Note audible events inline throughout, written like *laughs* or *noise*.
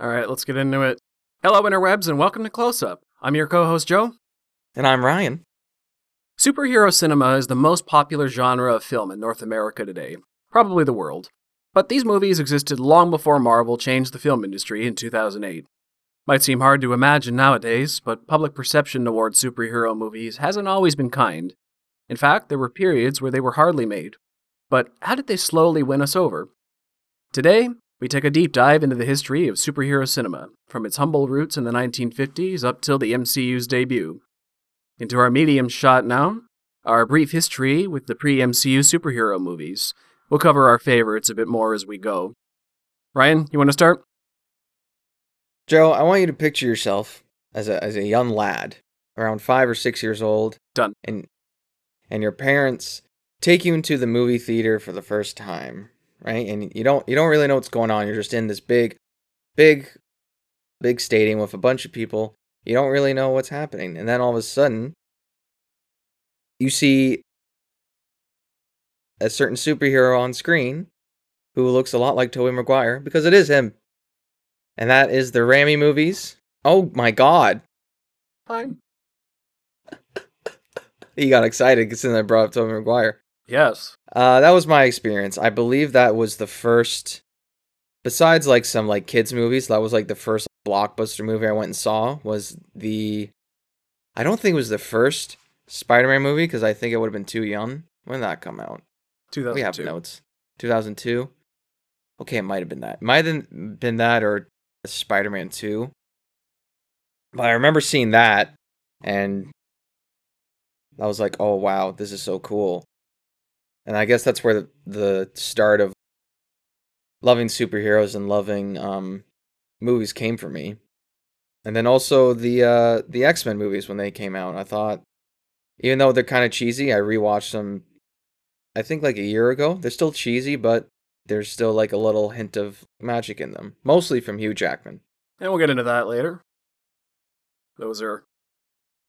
All right, let's get into it. Hello, interwebs, and welcome to Close Up. I'm your co host, Joe. And I'm Ryan. Superhero cinema is the most popular genre of film in North America today, probably the world. But these movies existed long before Marvel changed the film industry in 2008. Might seem hard to imagine nowadays, but public perception towards superhero movies hasn't always been kind. In fact, there were periods where they were hardly made. But how did they slowly win us over? Today, we take a deep dive into the history of superhero cinema, from its humble roots in the 1950s up till the MCU's debut. Into our medium shot now, our brief history with the pre MCU superhero movies. We'll cover our favorites a bit more as we go. Ryan, you want to start? Joe, I want you to picture yourself as a as a young lad, around five or six years old. Done. And and your parents take you into the movie theater for the first time, right? And you don't you don't really know what's going on. You're just in this big, big, big stadium with a bunch of people. You don't really know what's happening, and then all of a sudden, you see a certain superhero on screen who looks a lot like Tobey Maguire because it is him and that is the Raimi movies. Oh my god. Fine. he got excited because then I brought up Tobey Maguire. Yes. Uh, that was my experience. I believe that was the first, besides like some like kids movies, that was like the first blockbuster movie I went and saw. Was the, I don't think it was the first Spider-Man movie because I think it would have been too young. When did that come out? 2002. We have notes. 2002. Okay, it might have been that. Might have been that or Spider-Man 2. But I remember seeing that and I was like, "Oh wow, this is so cool." And I guess that's where the, the start of loving superheroes and loving um, movies came for me. And then also the uh, the X-Men movies when they came out. I thought even though they're kind of cheesy, I rewatched them I think like a year ago. They're still cheesy, but there's still like a little hint of magic in them, mostly from Hugh Jackman. And we'll get into that later. Those are.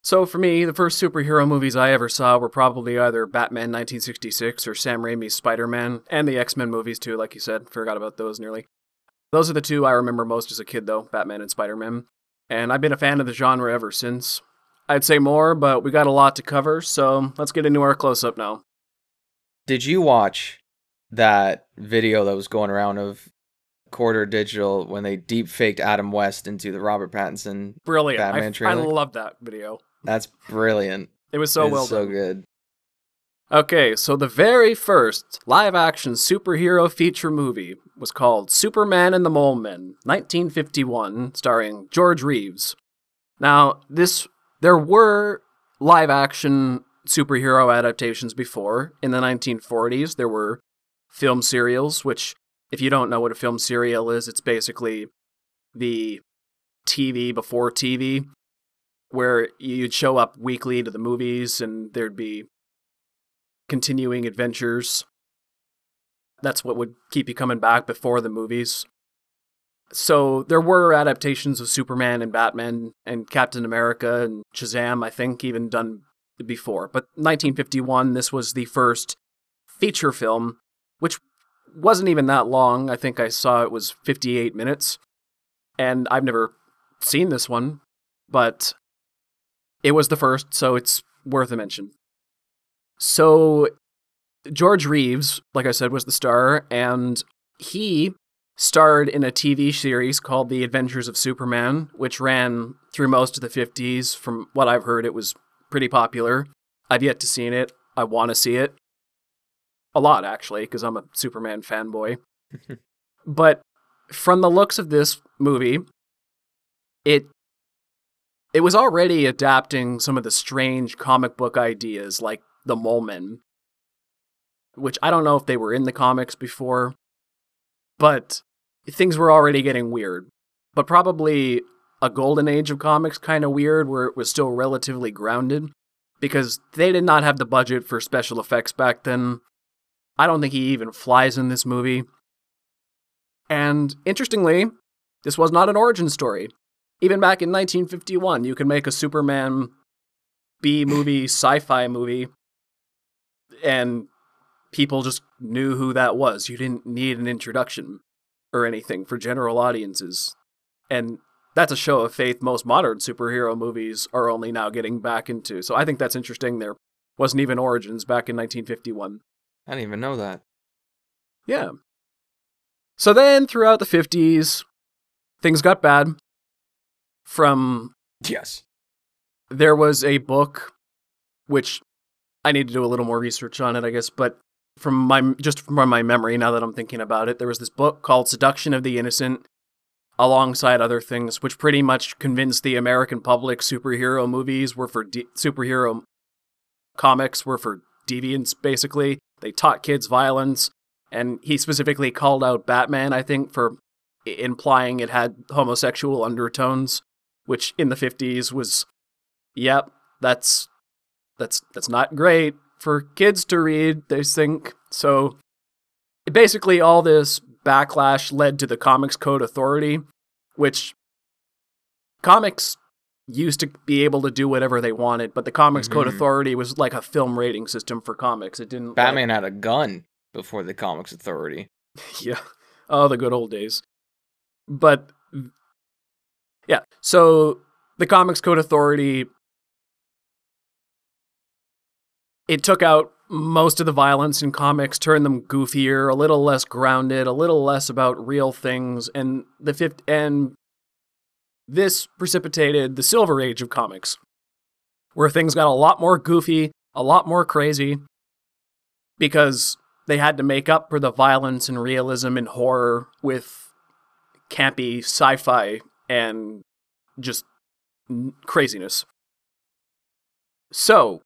So for me, the first superhero movies I ever saw were probably either Batman 1966 or Sam Raimi's Spider Man, and the X Men movies too, like you said. Forgot about those nearly. Those are the two I remember most as a kid, though Batman and Spider Man. And I've been a fan of the genre ever since. I'd say more, but we got a lot to cover, so let's get into our close up now. Did you watch that video that was going around of Corridor Digital when they deep faked Adam West into the Robert Pattinson brilliant Batman I, trailer. I love that video. That's brilliant. It was so It's well so done. good. Okay, so the very first live action superhero feature movie was called Superman and the Mole Men, 1951, starring George Reeves. Now, this there were live action superhero adaptations before. In the 1940s, there were film serials, which, if you don't know what a film serial is, it's basically the TV before TV, where you'd show up weekly to the movies and there'd be continuing adventures. That's what would keep you coming back before the movies. So there were adaptations of Superman and Batman and Captain America and Shazam, I think, even done before. But 1951, this was the first feature film, which wasn't even that long. I think I saw it was 58 minutes. And I've never seen this one, but it was the first, so it's worth a mention. So George Reeves, like I said, was the star, and he starred in a TV series called The Adventures of Superman, which ran through most of the 50s. From what I've heard, it was pretty popular. I've yet to see it. I want to see it. A lot, actually, because I'm a Superman fanboy. *laughs* but from the looks of this movie, it it was already adapting some of the strange comic book ideas like the Mole Men, which I don't know if they were in the comics before, but things were already getting weird. But probably a golden age of comics kind of weird where it was still relatively grounded because they did not have the budget for special effects back then. I don't think he even flies in this movie. And interestingly, this was not an origin story. Even back in 1951, you could make a Superman B movie, sci fi movie, and people just knew who that was. You didn't need an introduction or anything for general audiences. And that's a show of faith most modern superhero movies are only now getting back into. So I think that's interesting. There wasn't even Origins back in 1951. I didn't even know that. Yeah. So then throughout the 50s, things got bad. From Yes. there was a book which I need to do a little more research on it, I guess, but from my just from my memory now that I'm thinking about it, there was this book called Seduction of the Innocent alongside other things which pretty much convinced the American public superhero movies were for de- superhero comics were for deviants basically. They taught kids violence and he specifically called out Batman I think for implying it had homosexual undertones which in the 50s was yep, that's that's that's not great for kids to read, they think. So basically all this backlash led to the Comics Code Authority, which comics used to be able to do whatever they wanted, but the Comics Code Mhm. Authority was like a film rating system for comics. It didn't like- Batman had a gun before the Comics Authority. *laughs* yeah. Oh, the good old days. But yeah, so the Comics Code Authority it took out most of the violence in comics, turned them goofier, a little less grounded, a little less about real things, and the fifth and this precipitated the Silver Age of comics, where things got a lot more goofy, a lot more crazy, because they had to make up for the violence and realism and horror with campy sci-fi and just craziness. So,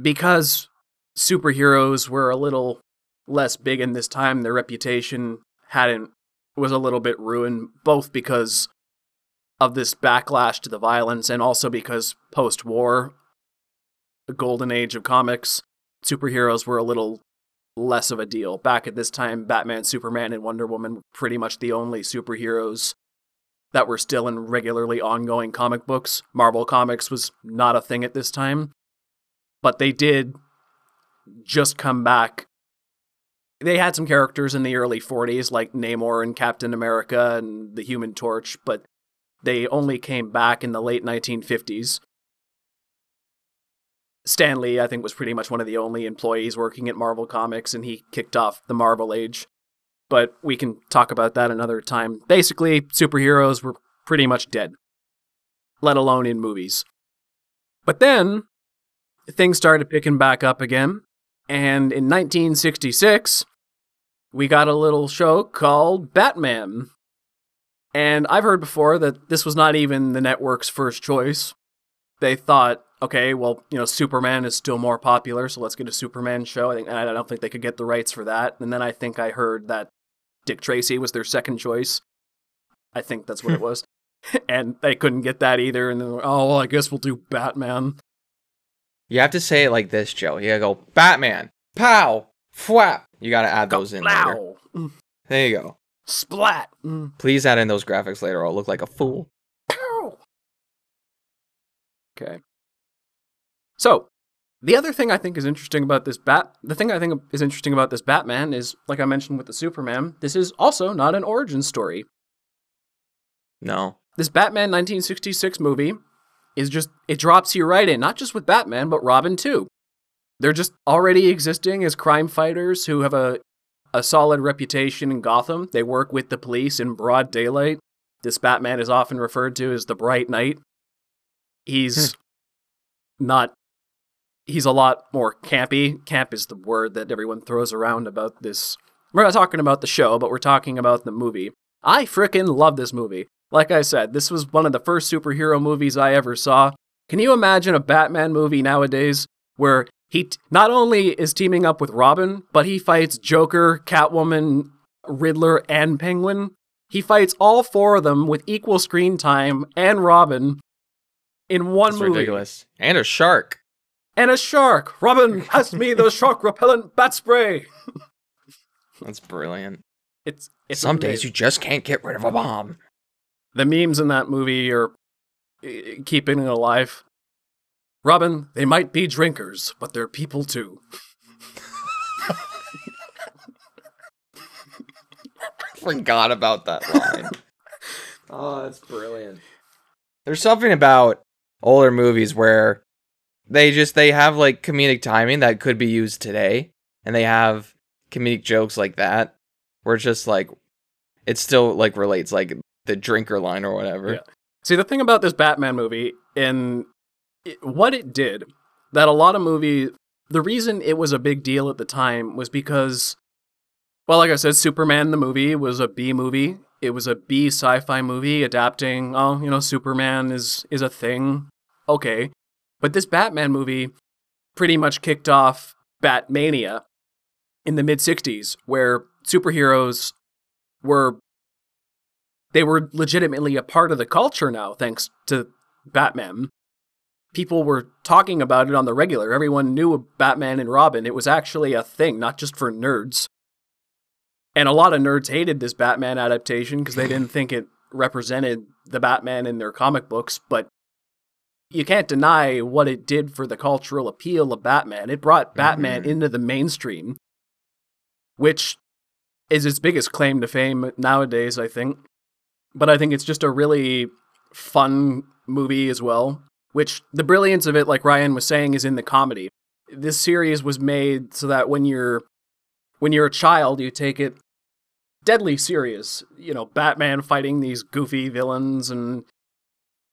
because superheroes were a little less big in this time, their reputation hadn't was a little bit ruined, both because of this backlash to the violence and also because post-war, the golden age of comics, superheroes were a little less of a deal. Back at this time, Batman, Superman, and Wonder Woman were pretty much the only superheroes that were still in regularly ongoing comic books. Marvel Comics was not a thing at this time, but they did just come back. They had some characters in the early 40s, like Namor and Captain America and the Human Torch, but they only came back in the late 1950s. Stan Lee, I think, was pretty much one of the only employees working at Marvel Comics, and he kicked off the Marvel Age. But we can talk about that another time. Basically, superheroes were pretty much dead, let alone in movies. But then, things started picking back up again, and in 1966, we got a little show called Batman. And I've heard before that this was not even the network's first choice. They thought, okay, well, you know, Superman is still more popular, so let's get a Superman show. I think I don't think they could get the rights for that. And then I think I heard that Dick Tracy was their second choice. I think that's what it *laughs* was. and they couldn't get that either. And then, oh, well, I guess we'll do Batman. You have to say it like this, Joe. You gotta go Batman, pow, fwap. You gotta add those in later. Mm, There you go. Splat. Mm, Please add in those graphics later. or I'll look like a fool. pow. Okay. So, the other thing I think is interesting about this Bat, the thing I think is interesting about this Batman is, like I mentioned with the Superman, this is also not an origin story. No. This Batman 1966 movie is just, it drops you right in, not just with Batman, but Robin too. They're just already existing as crime fighters who have a, a solid reputation in Gotham. They work with the police in broad daylight. This Batman is often referred to as the Bright Knight. He's hmm. not, he's a lot more campy. Camp is the word that everyone throws around about this. We're not talking about the show, but we're talking about the movie. I frickin' love this movie. Like I said, this was one of the first superhero movies I ever saw. Can you imagine a Batman movie nowadays where he t- not only is teaming up with Robin, but he fights Joker, Catwoman, Riddler, and Penguin? He fights all four of them with equal screen time and Robin in one That's movie. ridiculous. And a shark. And a shark. Robin, pass me the shark repellent bat spray. *laughs* That's brilliant. It's, it's Some days you just can't get rid of a bomb. the memes in that movie are uh, keeping it alive. Robin, they might be drinkers, but they're people too. *laughs* Forgot about that line. *laughs* Oh, that's brilliant. There's something about older movies where they just they have like comedic timing that could be used today and they have comedic jokes like that where it's just like it still like relates like the drinker line or whatever. Yeah. See, the thing about this Batman movie and it, what it did that a lot of movies the reason it was a big deal at the time was because well, like I said, Superman the movie was a B movie. It was a B sci-fi movie adapting, oh, you know, Superman is is a thing. Okay. But this Batman movie pretty much kicked off Batmania in the mid 60s where superheroes were they were legitimately a part of the culture now thanks to Batman. People were talking about it on the regular. Everyone knew Batman and Robin. It was actually a thing, not just for nerds. And a lot of nerds hated this Batman adaptation because they didn't think it represented the Batman in their comic books, but you can't deny what it did for the cultural appeal of Batman. It brought Batman Mhm. into the mainstream, which is its biggest claim to fame nowadays, I think. But I think it's just a really fun movie as well, which the brilliance of it, like Ryan was saying, is in the comedy. This series was made so that when you're when you're a child, you take it deadly serious. You know, Batman fighting these goofy villains and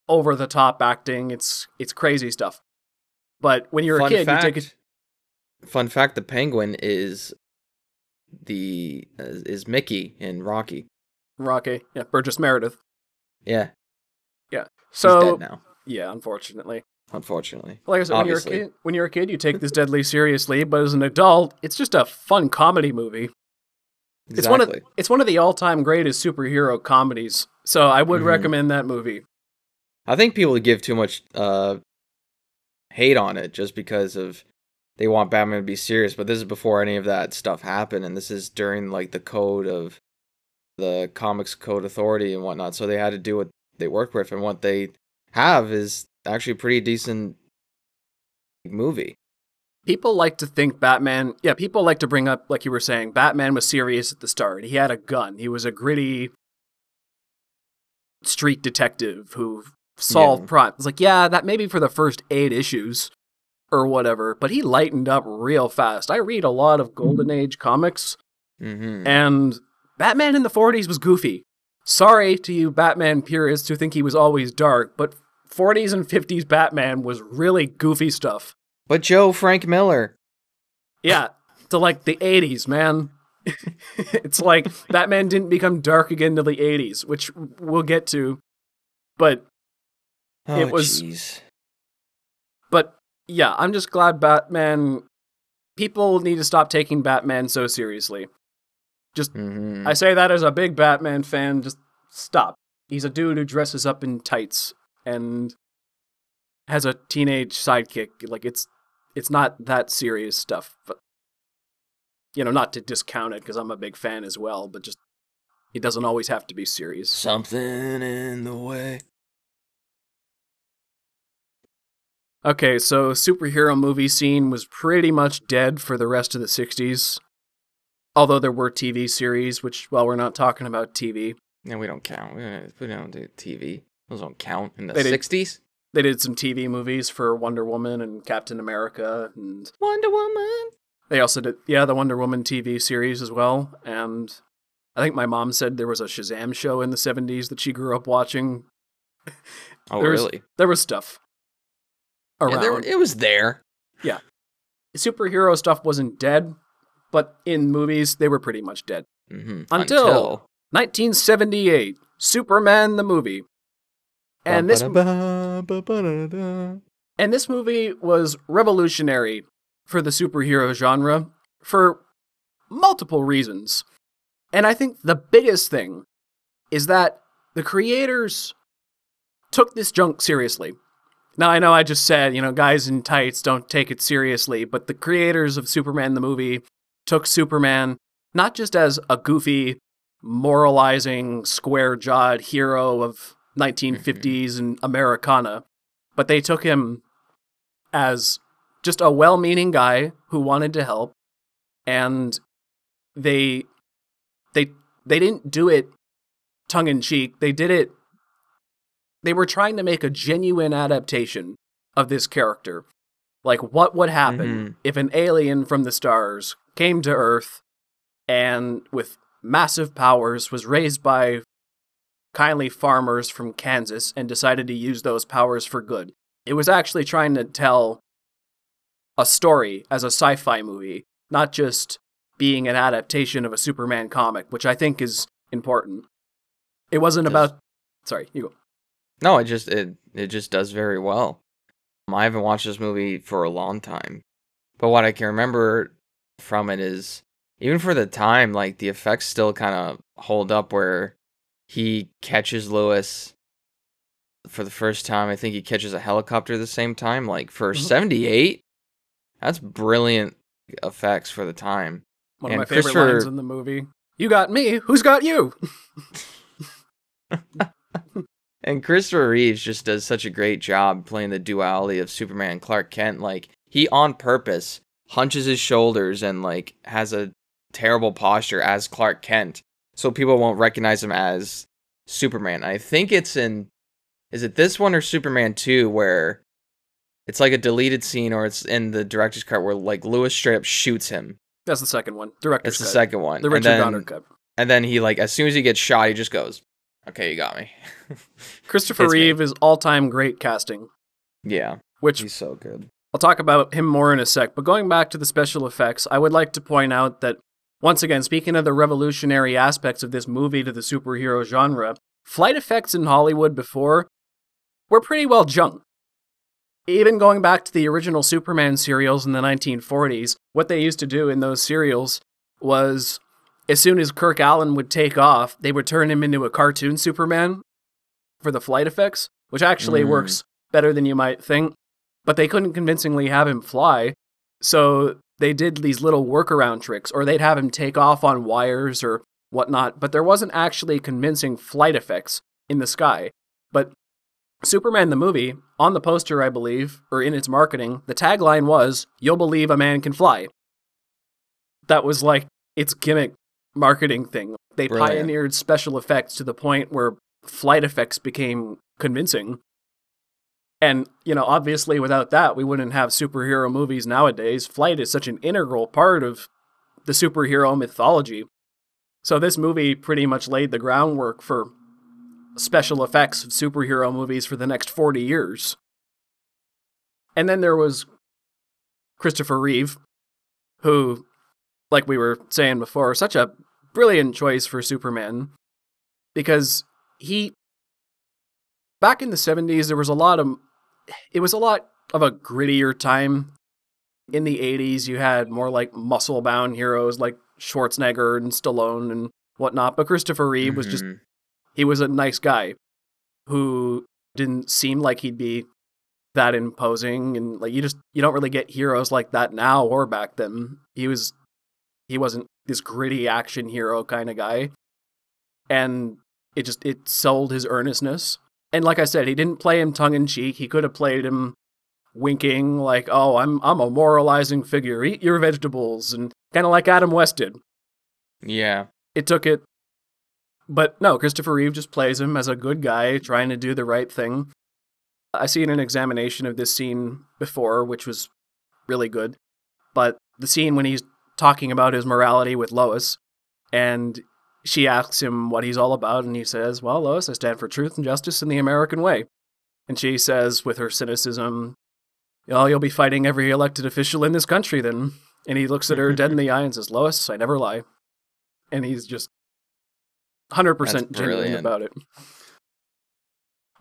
over the top acting. It's it's crazy stuff. But when you're Fun a kid, fact, you take it. Fun fact: the Penguin is the uh, is Mickey in Rocky. Rocky, yeah, Burgess Meredith. Yeah, Yeah. he's So dead now. yeah, unfortunately. Unfortunately, Like I said, when you're a kid, when you're a kid, you take this deadly seriously. But as an adult, it's just a fun comedy movie. exactly. It's one of it's one of the all time greatest superhero comedies. So I would Mhm. recommend that movie. I think people give too much uh, hate on it just because of they want Batman to be serious, but this is before any of that stuff happened, and this is during like the code of the Comics Code Authority and whatnot. So they had to do what they work with, and what they have is actually a pretty decent movie. People like to think Batman. Yeah, people like to bring up, like you were saying, Batman was serious at the start. He had a gun. He was a gritty street detective who solved Yeah. It's like, yeah, that maybe for the first eight issues or whatever, but he lightened up real fast. I read a lot of Golden Age comics, Mm-hmm. and Batman in the 40s was goofy. Sorry to you Batman purists who think he was always dark, but 40s and 50s Batman was really goofy stuff. But Joe Frank Miller, Yeah, to like the 80s, man. *laughs* it's like Batman didn't become dark again till the 80s, which we'll get to. But oh, It was- jeez. but yeah, I'm just glad Batman people need to stop taking Batman so seriously. Just Mhm. I say that as a big Batman fan, just stop. He's a dude who dresses up in tights and has a teenage sidekick. Like it's it's not that serious stuff. But you know, not to discount it because I'm a big fan as well, but just he doesn't always have to be serious. Something in the way. Okay, so superhero movie scene was pretty much dead for the rest of the 60s. Although there were TV series, which well, we're not talking about TV. No, we don't count. We don't, we don't do TV. Those don't count in the They did- sixties. They did some TV movies for Wonder Woman and Captain America and Wonder Woman. They also did, yeah, the Wonder Woman TV series as well. And I think my mom said there was a Shazam show in the 70s that she grew up watching. *laughs* Oh, There's- really? There was stuff around. Yeah, there, it was there. Yeah. Superhero stuff wasn't dead, but in movies, they were pretty much dead. hmm Until- 1978, Superman the movie. And this, and this movie was revolutionary for the superhero genre for multiple reasons. And I think the biggest thing is that the creators took this junk seriously. Now, I know I just said, you know, guys in tights don't take it seriously, but the creators of Superman the movie took Superman not just as a goofy, moralizing, square jawed hero of 1950s and mm-hmm. Americana, but they took him as just a well meaning guy who wanted to help and they they they didn't do it tongue in cheek. They did it they were trying to make a genuine adaptation of this character. Like, what would happen Mhm. if an alien from the stars came to Earth and, with massive powers, was raised by kindly farmers from Kansas and decided to use those powers for good? It was actually trying to tell a story as a sci fi movie, not just being an adaptation of a Superman comic, which I think is important. It wasn't about. Sorry, you go. No, it just it it just does very well. Um, I haven't watched this movie for a long time, but what I can remember from it is even for the time, like the effects still kind of hold up. Where he catches Lois for the first time, I think he catches a helicopter the same time. Like for Mhm. '78, that's brilliant effects for the time. One And of my favorite lines in the movie. You got me. Who's got you? *laughs* *laughs* And Christopher Reeves just does such a great job playing the duality of Superman and Clark Kent. Like he on purpose hunches his shoulders and like has a terrible posture as Clark Kent, so people won't recognize him as Superman. I think it's in is it this one or Superman 2 where it's like a deleted scene or it's in the director's cut where like Lois straight up shoots him. That's the second one. Director's It's the second one. The And Richard then- Donner cut. And then he like as soon as he gets shot, he just goes, "Okay, you got me." *laughs* Christopher It's me. Reeve is all time great casting, yeah, which he's so good. I'll talk about him more in a sec. But going back to the special effects, I would like to point out that, once again, speaking of the revolutionary aspects of this movie to the superhero genre, flight effects in Hollywood before were pretty well junk. Even going back to the original Superman serials in the 1940s, what they used to do in those serials was as soon as Kirk Alyn would take off, they would turn him into a cartoon Superman for the flight effects, which actually Mm. works better than you might think. But they couldn't convincingly have him fly, so they did these little workaround tricks, or they'd have him take off on wires or whatnot. But there wasn't actually convincing flight effects in the sky. But Superman the movie, on the poster, I believe, or in its marketing, the tagline was, You'll believe a man can fly. That was like its gimmick marketing thing. They Brilliant. pioneered special effects to the point where flight effects became convincing. And, you know, obviously without that, we wouldn't have superhero movies nowadays. Flight is such an integral part of the superhero mythology. So this movie pretty much laid the groundwork for special effects of superhero movies for the next 40 years. And then there was Christopher Reeve, who, like we were saying before, such a brilliant choice for Superman because he back in the 70s there was a lot of it was a lot of a grittier time in the 80s you had more like muscle bound heroes like schwarzenegger and stallone and whatnot but christopher reeve was just Mhm. he was a nice guy who didn't seem like he'd be that imposing and like you just you don't really get heroes like that now or back then he was he wasn't this gritty action hero kind of guy. And it just it sold his earnestness. And like i said he didn't play him tongue in cheek he could have played him winking like oh i'm i'm a moralizing figure. Eat your vegetables and kind of like adam west did. Yeah. it took it. But no christopher reeve just plays him as a good guy trying to do the right thing. I seen an examination of this scene before which was really good. But the scene when he's talking about his morality with lois and she asks him what he's all about and he says well lois i stand for truth and justice in the american way and she says with her cynicism oh you'll be fighting every elected official in this country then and he looks at her dead in the *laughs* eye and says lois i never lie and he's just 100% genuine about it.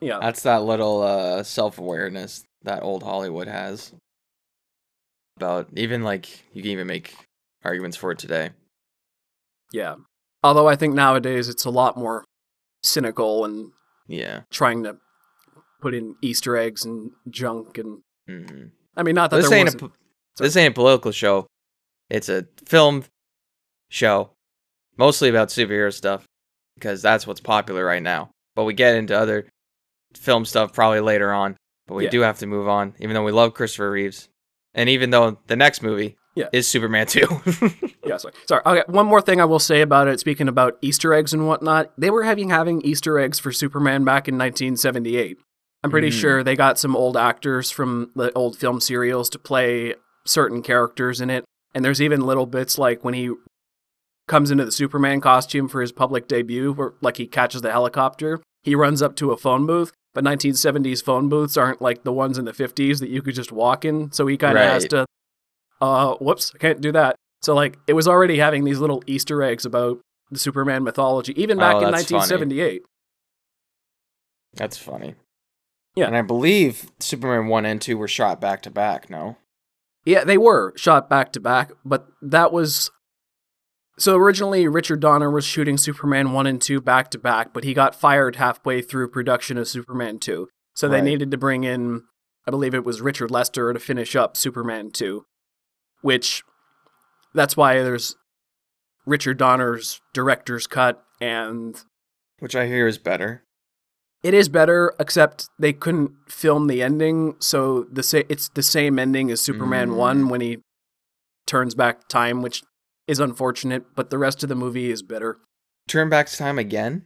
Yeah. That's that little uh, self awareness that old Hollywood has. About even like you can even make arguments for it today. yeah. Although I think nowadays it's a lot more cynical and Yeah. trying to put in Easter eggs and junk and hmm I mean not that This there ain't a this ain't a political show. It's a film show, mostly about superhero stuff because that's what's popular right now. But we get into other film stuff probably later on. But we Yeah. do have to move on, even though we love Christopher Reeves, and even though the next movie Yeah. is Superman 2. *laughs* Yeah, sorry. Sorry. Okay, one more thing I will say about it. Speaking about Easter eggs and whatnot, they were having having Easter eggs for Superman back in 1978. I'm pretty Mm. sure they got some old actors from the old film serials to play certain characters in it. And there's even little bits like when he comes into the Superman costume for his public debut, where like he catches the helicopter, he runs up to a phone booth. But 1970s phone booths aren't like the ones in the 50s that you could just walk in. So he kind of has to, uh, whoops, I can't do that. So like it was already having these little Easter eggs about the Superman mythology, even back Oh, in that's funny. 1978. That's funny. Yeah. And I believe Superman 1 and 2 were shot back to back, no? Yeah, they were shot back to back, but that was so originally Richard Donner was shooting Superman 1 and 2 back to back, but he got fired halfway through production of Superman 2. So they needed to bring in I believe it was Richard Lester to finish up Superman 2, which that's why there's Richard Donner's director's cut and Which I hear is better. It is better, except they couldn't film the ending, so the sa- it's the same ending as Superman Mm. One when he turns back time, which is unfortunate. But the rest of the movie is better. Turn back time again?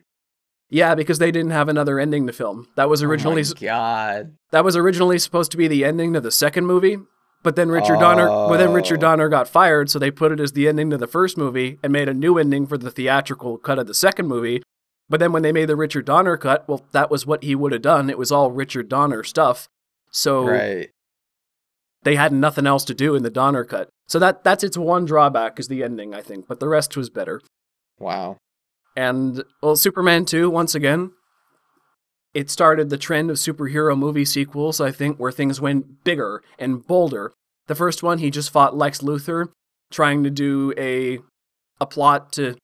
Yeah, because they didn't have another ending to film. That was originally Oh God. that was originally supposed to be the ending to the second movie, but then Richard Donner, but then Richard Oh. Donner got fired, so they put it as the ending to the first movie and made a new ending for the theatrical cut of the second movie. But then when they made the Richard Donner cut, well, that was what he would have done. It was all Richard Donner stuff. So Right. they had nothing else to do in the Donner cut. So that that's its one drawback is the ending, I think, but the rest was better. Wow. And well, Superman 2, once again, it started the trend of superhero movie sequels, I think, where things went bigger and bolder. The first one, he just fought Lex Luthor, trying to do a a plot to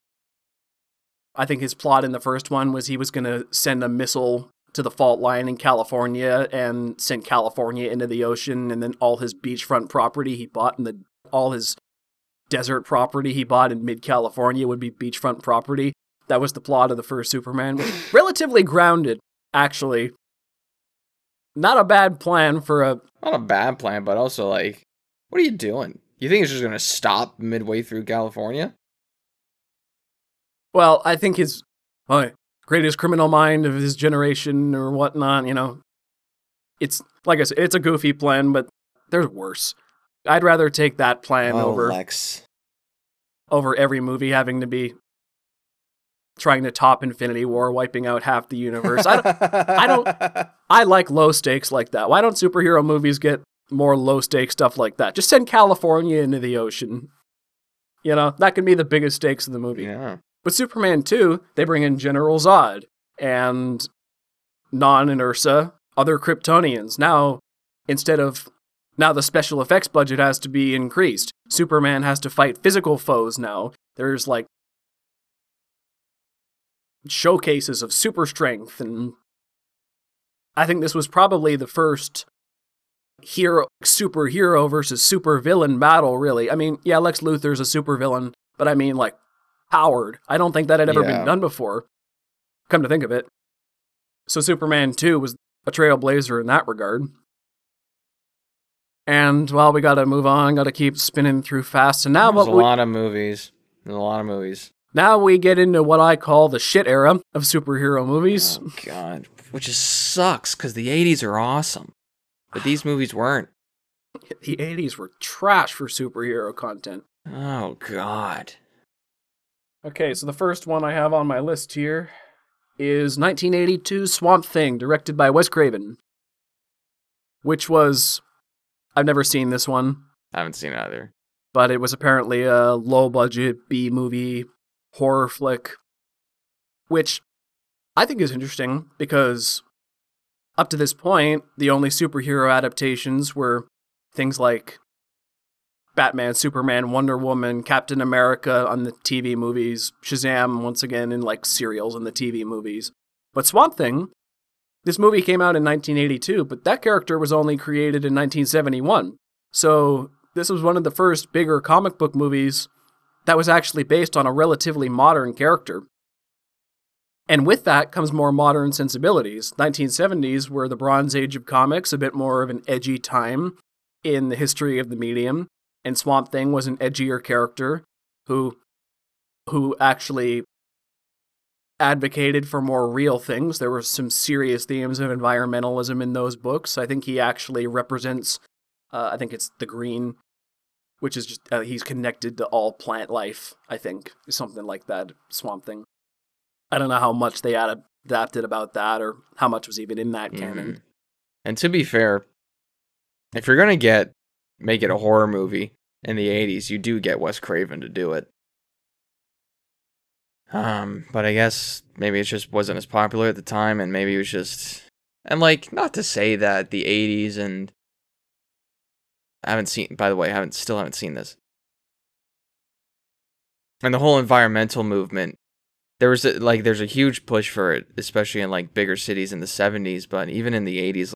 I think his plot in the first one was he was gonna send a missile to the fault line in California and sent California into the ocean and then all his beachfront property he bought in the all his desert property he bought in mid California would be beachfront property. That was the plot of the first Superman. *laughs* Relatively grounded, actually. Not a bad plan for a. Not a bad plan, but also like, what are you doing? You think it's just gonna stop midway through California? Well, I think his uh, greatest criminal mind of his generation or whatnot, you know. It's, like I said, it's a goofy plan, but there's worse. I'd rather take that plan oh, over Lex. over every movie having to be trying to top Infinity War, wiping out half the universe. I don't, I don't- *laughs* I like low stakes like that. Why don't superhero movies get more low stakes stuff like that? Just send California into the ocean. You know, that can be the biggest stakes of the movie. Yeah. But Superman 2, they bring in General Zod and Non and Ursa, other Kryptonians. Now, instead of now the special effects budget has to be increased. Superman has to fight physical foes now. There's like showcases of super strength and I think this was probably the first hero superhero versus supervillain battle really. I mean, yeah, Lex Luthor's a supervillain, but I mean like powered. I don't think that had ever Yeah. been done before. Come to think of it. So Superman 2 was a trailblazer in that regard. And well, we gotta move on, gotta keep spinning through fast. And now There's what a we, lot of movies. There's a lot of movies. Now we get into what I call the shit era of superhero movies. Oh god, which just sucks because the '80s are awesome, but these movies weren't. *sighs* The 80s were trash for superhero content. Oh god. Okay, so the first one I have on my list here is 1982 Swamp Thing, directed by Wes Craven, which was. I've never seen this one, I haven't seen it either. but it was apparently a low budget B movie horror flick, which I think is interesting because up to this point, the only superhero adaptations were things like Batman, Superman, Wonder Woman, Captain America on the TV movies, Shazam once again in like serials in the TV movies. But Swamp Thing, this movie came out in 1982, but that character was only created in 1971. So this was one of the first bigger comic book movies that was actually based on a relatively modern character. And with that comes more modern sensibilities. 1970s were the Bronze Age of comics, a bit more of an edgy time in the history of the medium. and Swamp Thing was an edgier character who who actually advocated for more real things. There were some serious themes of environmentalism in those books. I think he actually represents uh, I think it's the green which is just uh, he's connected to all plant life, I think. Something like that, Swamp Thing. I don't know how much they ad- adapted about that or how much was even in that canon. Mhm. And to be fair, if you're gonna get make it a horror movie in the '80s, you do get Wes Craven to do it. Um, but I guess maybe it just wasn't as popular at the time, and maybe it was just and like not to say that the '80s and I haven't seen. By the way, I haven't still haven't seen this. And the whole environmental movement there was a, like there's a huge push for it especially in like bigger cities in the 70s but even in the 80s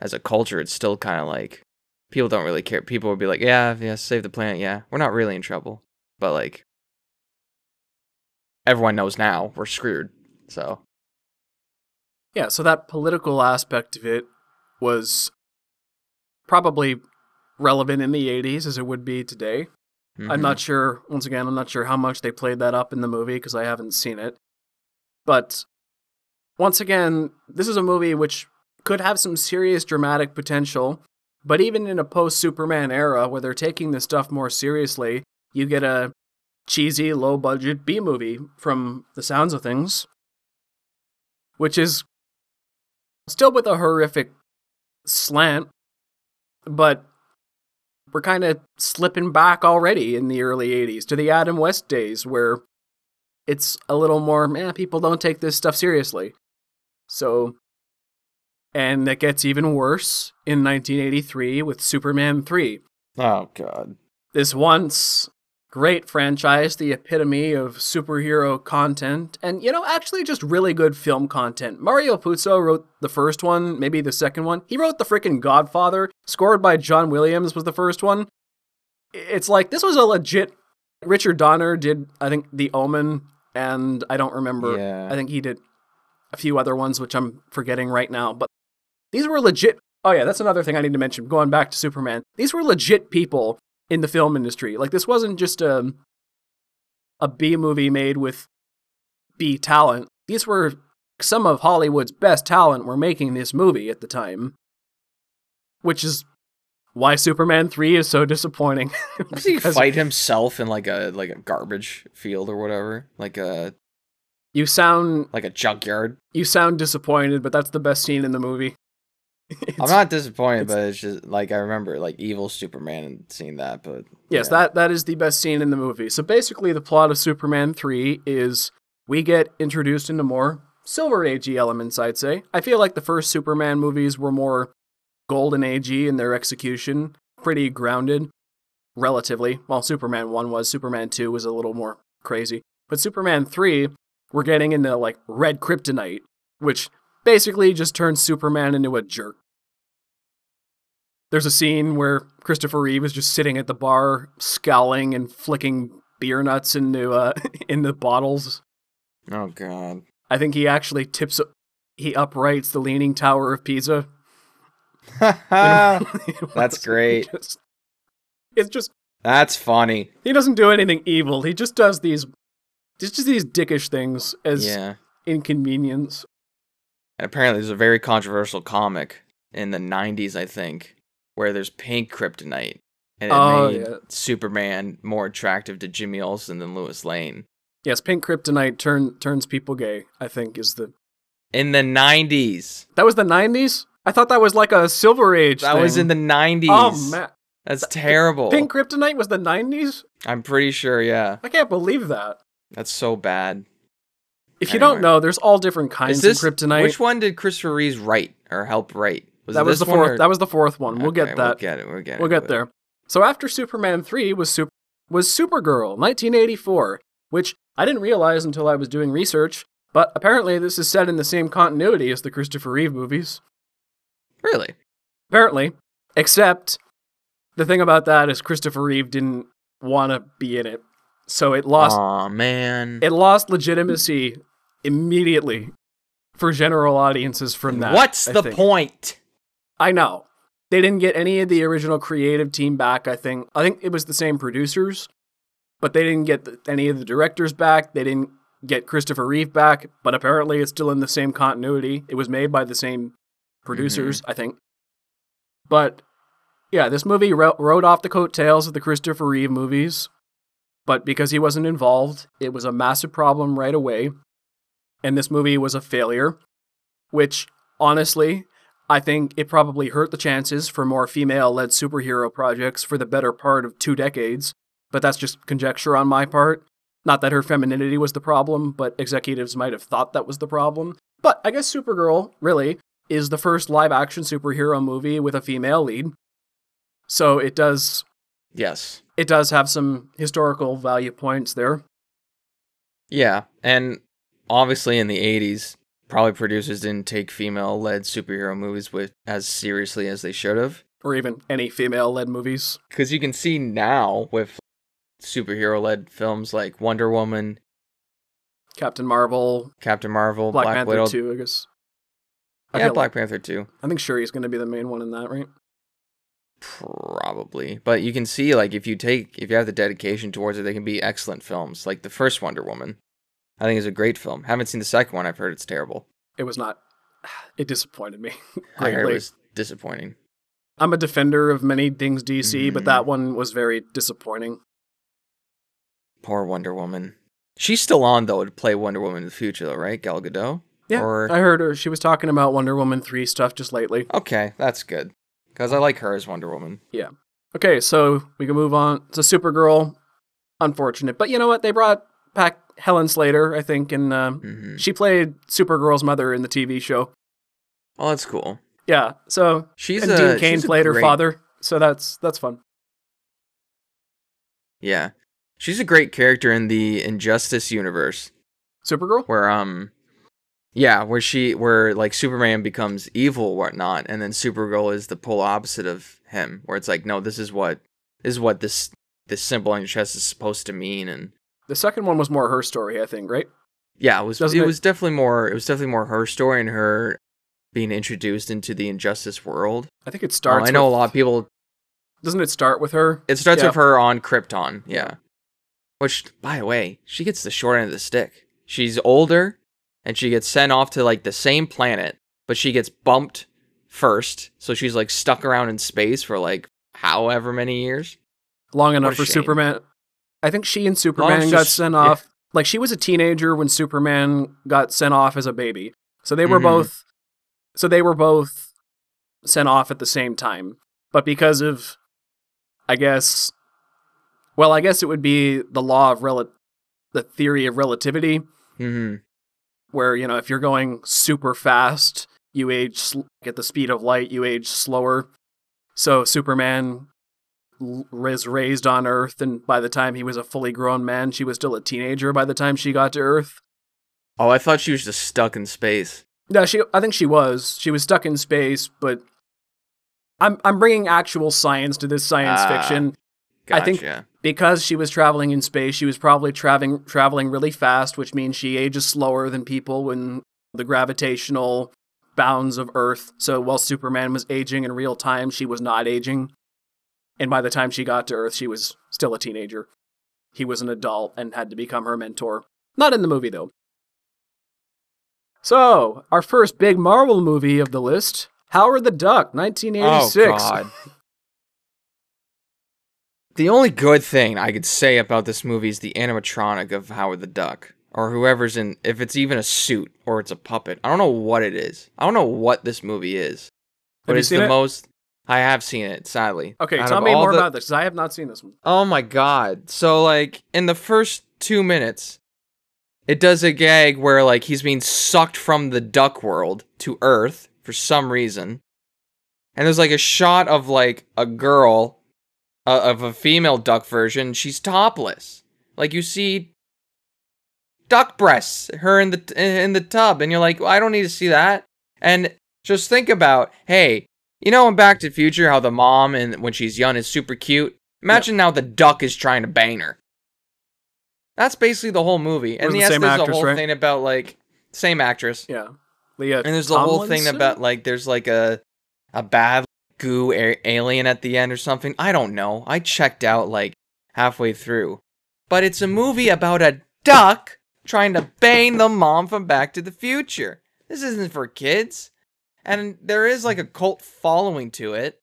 as a culture it's still kind of like people don't really care people would be like yeah yeah save the planet yeah we're not really in trouble but like everyone knows now we're screwed so Yeah, so that political aspect of it was probably relevant in the 80s as it would be today. I'm mhm. not sure, once again, I'm not sure how much they played that up in the movie because I haven't seen it. But once again, this is a movie which could have some serious dramatic potential, but even in a post Superman era where they're taking this stuff more seriously, you get a cheesy, low budget B movie from the sounds of things, which is still with a horrific slant, but we're kind of slipping back already in the early 80s to the Adam West days where it's a little more, eh, people don't take this stuff seriously. So, and it gets even worse in 1983 with Superman 3. oh god This once great franchise, the epitome of superhero content, and you know, actually just really good film content. Mario Puzo wrote the first one, maybe the second one. He wrote the freaking Godfather, scored by John Williams was the first one. It's like this was a legit Richard Donner did I think The Omen and I don't remember. Yeah. I think he did a few other ones which I'm forgetting right now, but these were legit Oh yeah, that's another thing I need to mention. Going back to Superman, these were legit people in the film industry. Like this wasn't just a a B movie made with B talent. These were some of Hollywood's best talent were making this movie at the time. Which is why Superman 3 is so disappointing. *laughs* does he fight himself in like a like a garbage field or whatever like a you sound like a junkyard you sound disappointed, but that's the best scene in the movie. *laughs* i'm not disappointed but it's just like i remember like evil superman and seeing that but Yes, yeah. that that is the best scene in the movie. So basically, the plot of Superman three is we get introduced into more Silver Agey elements. I'd say. I feel like the first Superman movies were more Golden Agey in their execution, pretty grounded, relatively. While Superman one was, Superman two was a little more crazy. But Superman three, we're getting into like red kryptonite, which basically just turns Superman into a jerk. There's a scene where Christopher Reeve is just sitting at the bar, scowling and flicking beer nuts into uh, *laughs* into bottles. oh god I think he actually tips, he uprights the Leaning Tower of Pisa. *laughs* *laughs* That's great. Just- it's just That's funny. he doesn't do anything evil. He just does these, just just these dickish things as Yeah. inconvenience. And apparently, there's a very controversial comic in the 90s, I think, where there's pink kryptonite. And it Oh, made yeah. Superman more attractive to Jimmy Olsen than Lois Lane. Yes, pink kryptonite turn turns people gay. I think is the In the 90s. that was the '90s. I thought that was like a Silver Age. That was in the 90s. Oh man, That's terrible. pink kryptonite was the '90s. I'm pretty sure, yeah. I can't believe that. That's so bad. If you Anyway. don't know, there's all different kinds this of kryptonite. Which one did Christopher Reeves write or help write? Was that was the fourth. or- That was the fourth one. We'll Okay, get that. We'll get it. We'll get We'll into get it. there. So after Superman 3 was super was Supergirl 1984, which I didn't realize until I was doing research, but apparently this is set in the same continuity as the Christopher Reeve movies. Really? Apparently, except the thing about that is Christopher Reeve didn't want to be in it. So it lost Aw, man. it lost legitimacy immediately for general audiences from that. What's I the think. point? I know. they didn't get any of the original creative team back. I think I think it was the same producers, but they didn't get the, any of the directors back. They didn't get Christopher Reeve back, but apparently it's still in the same continuity. It was made by the same producers, mm-hmm. I think. But yeah, this movie ro- rode off the coattails of the Christopher Reeve movies, but because he wasn't involved, it was a massive problem right away. And this movie was a failure, which honestly, I think it probably hurt the chances for more female led superhero projects for the better part of two decades. But that's just conjecture on my part. Not that her femininity was the problem, but executives might have thought that was the problem. But I guess Supergirl, really, is the first live action superhero movie with a female lead. So it does Yes. it does have some historical value points there. Yeah, and obviously in the 80s, probably producers didn't take female-led superhero movies with as seriously as they should have. Or even any female led movies. Cuz you can see now with superhero-led films like Wonder Woman, Captain Marvel, Captain Marvel, Black, Black, Panther Widow. 2, I guess. I Yeah, Black Panther 2. I think Shuri's going to be the main one in that, right? Probably. But you can see like if you take if you have the dedication towards it, they can be excellent films. Like the first Wonder Woman. I think is a great film. Haven't seen the second one. I've heard it's terrible. It was not. *sighs* It disappointed me *laughs* I heard it was disappointing. I'm a defender of many things DC, but Mhm. that one was very disappointing. Poor Wonder Woman. She's still on though to play Wonder Woman in the future though, right? Gal Gadot? Yeah, Or I heard her. She was talking about Wonder Woman 3 stuff just lately. Okay, that's good. Cuz I like her as Wonder Woman. Yeah. Okay, so we can move on to Supergirl. Unfortunate. But you know what? They brought back Helen Slater, I think, and um, hmm she played Supergirl's mother in the TV show. Oh, that's cool. Yeah, so She's and a Dean Cain played her father, so that's that's fun. Yeah. She's a great character in the Injustice universe. Supergirl? where um yeah where she where like superman becomes evil or whatnot and then supergirl is the polar opposite of him where it's like no this is what this is what this this symbol on your chest is supposed to mean and The second one was more her story, I think, right? yeah it was Doesn't it it- was definitely more it was definitely more her story and her being introduced into the injustice world I think it uh, starts. i know with, a lot of people Doesn't it start with her? it starts Yeah. with her on krypton yeah which by the way she gets the short end of the stick she's older and she gets sent off to like the same planet but she gets bumped first so she's like stuck around in space for like however many years Long enough for shame. Superman. I think she and Superman got just- sent yeah. off. Like she was a teenager when Superman got sent off as a baby. So they were Mhm. both so they were both sent off at the same time. But because of I guess well, I guess it would be the law of rel the theory of relativity hmm where, you know, if you're going super fast, you age sl- at the speed of light, you age slower. So Superman was raised on Earth, and by the time he was a fully grown man, she was still a teenager by the time she got to Earth. oh i thought she was just stuck in space No, she. I think she was. She was stuck in space, but I'm I'm bringing actual science to this science Ah. fiction gotcha I think- because she was traveling in space. She was probably traveling traveling really fast, which means she ages slower than people when the gravitational bounds of Earth. So while Superman was aging in real time, she was not aging. And by the time she got to Earth, she was still a teenager. He was an adult and had to become her mentor. Not in the movie though. So, our first big Marvel movie of the list, Howard the Duck, 1986. Oh God. The only good thing I could say about this movie is the animatronic of Howard the Duck, or whoever's in. If it's even a suit or it's a puppet, I don't know what it is. I don't know what this movie is, but Have you it's seen the it? most. I have seen it, sadly. Okay, Out tell me more the- about this I have not seen this one. Oh my god. So like in the first 2 minutes it does a gag where like he's being sucked from the duck world to earth for some reason. And there's like a shot of like a girl uh, of a female duck version, she's topless. Like you see duck breasts her in the in the tub and you're like, well, "I don't need to see that." And just think about, hey, you know in Back to the Future how the mom and when she's young is super cute? Imagine now the duck is trying to bang her. That's basically the whole movie. And the yes, same there's actress, a whole right? thing about like same actress. Yeah. Lea And there's the whole thing about like there's like a a bad goo a- alien at the end or something. I don't know. I checked out like halfway through. But it's a movie about a duck trying to bang the mom from Back to the Future. This isn't for kids. And there is like a cult following to it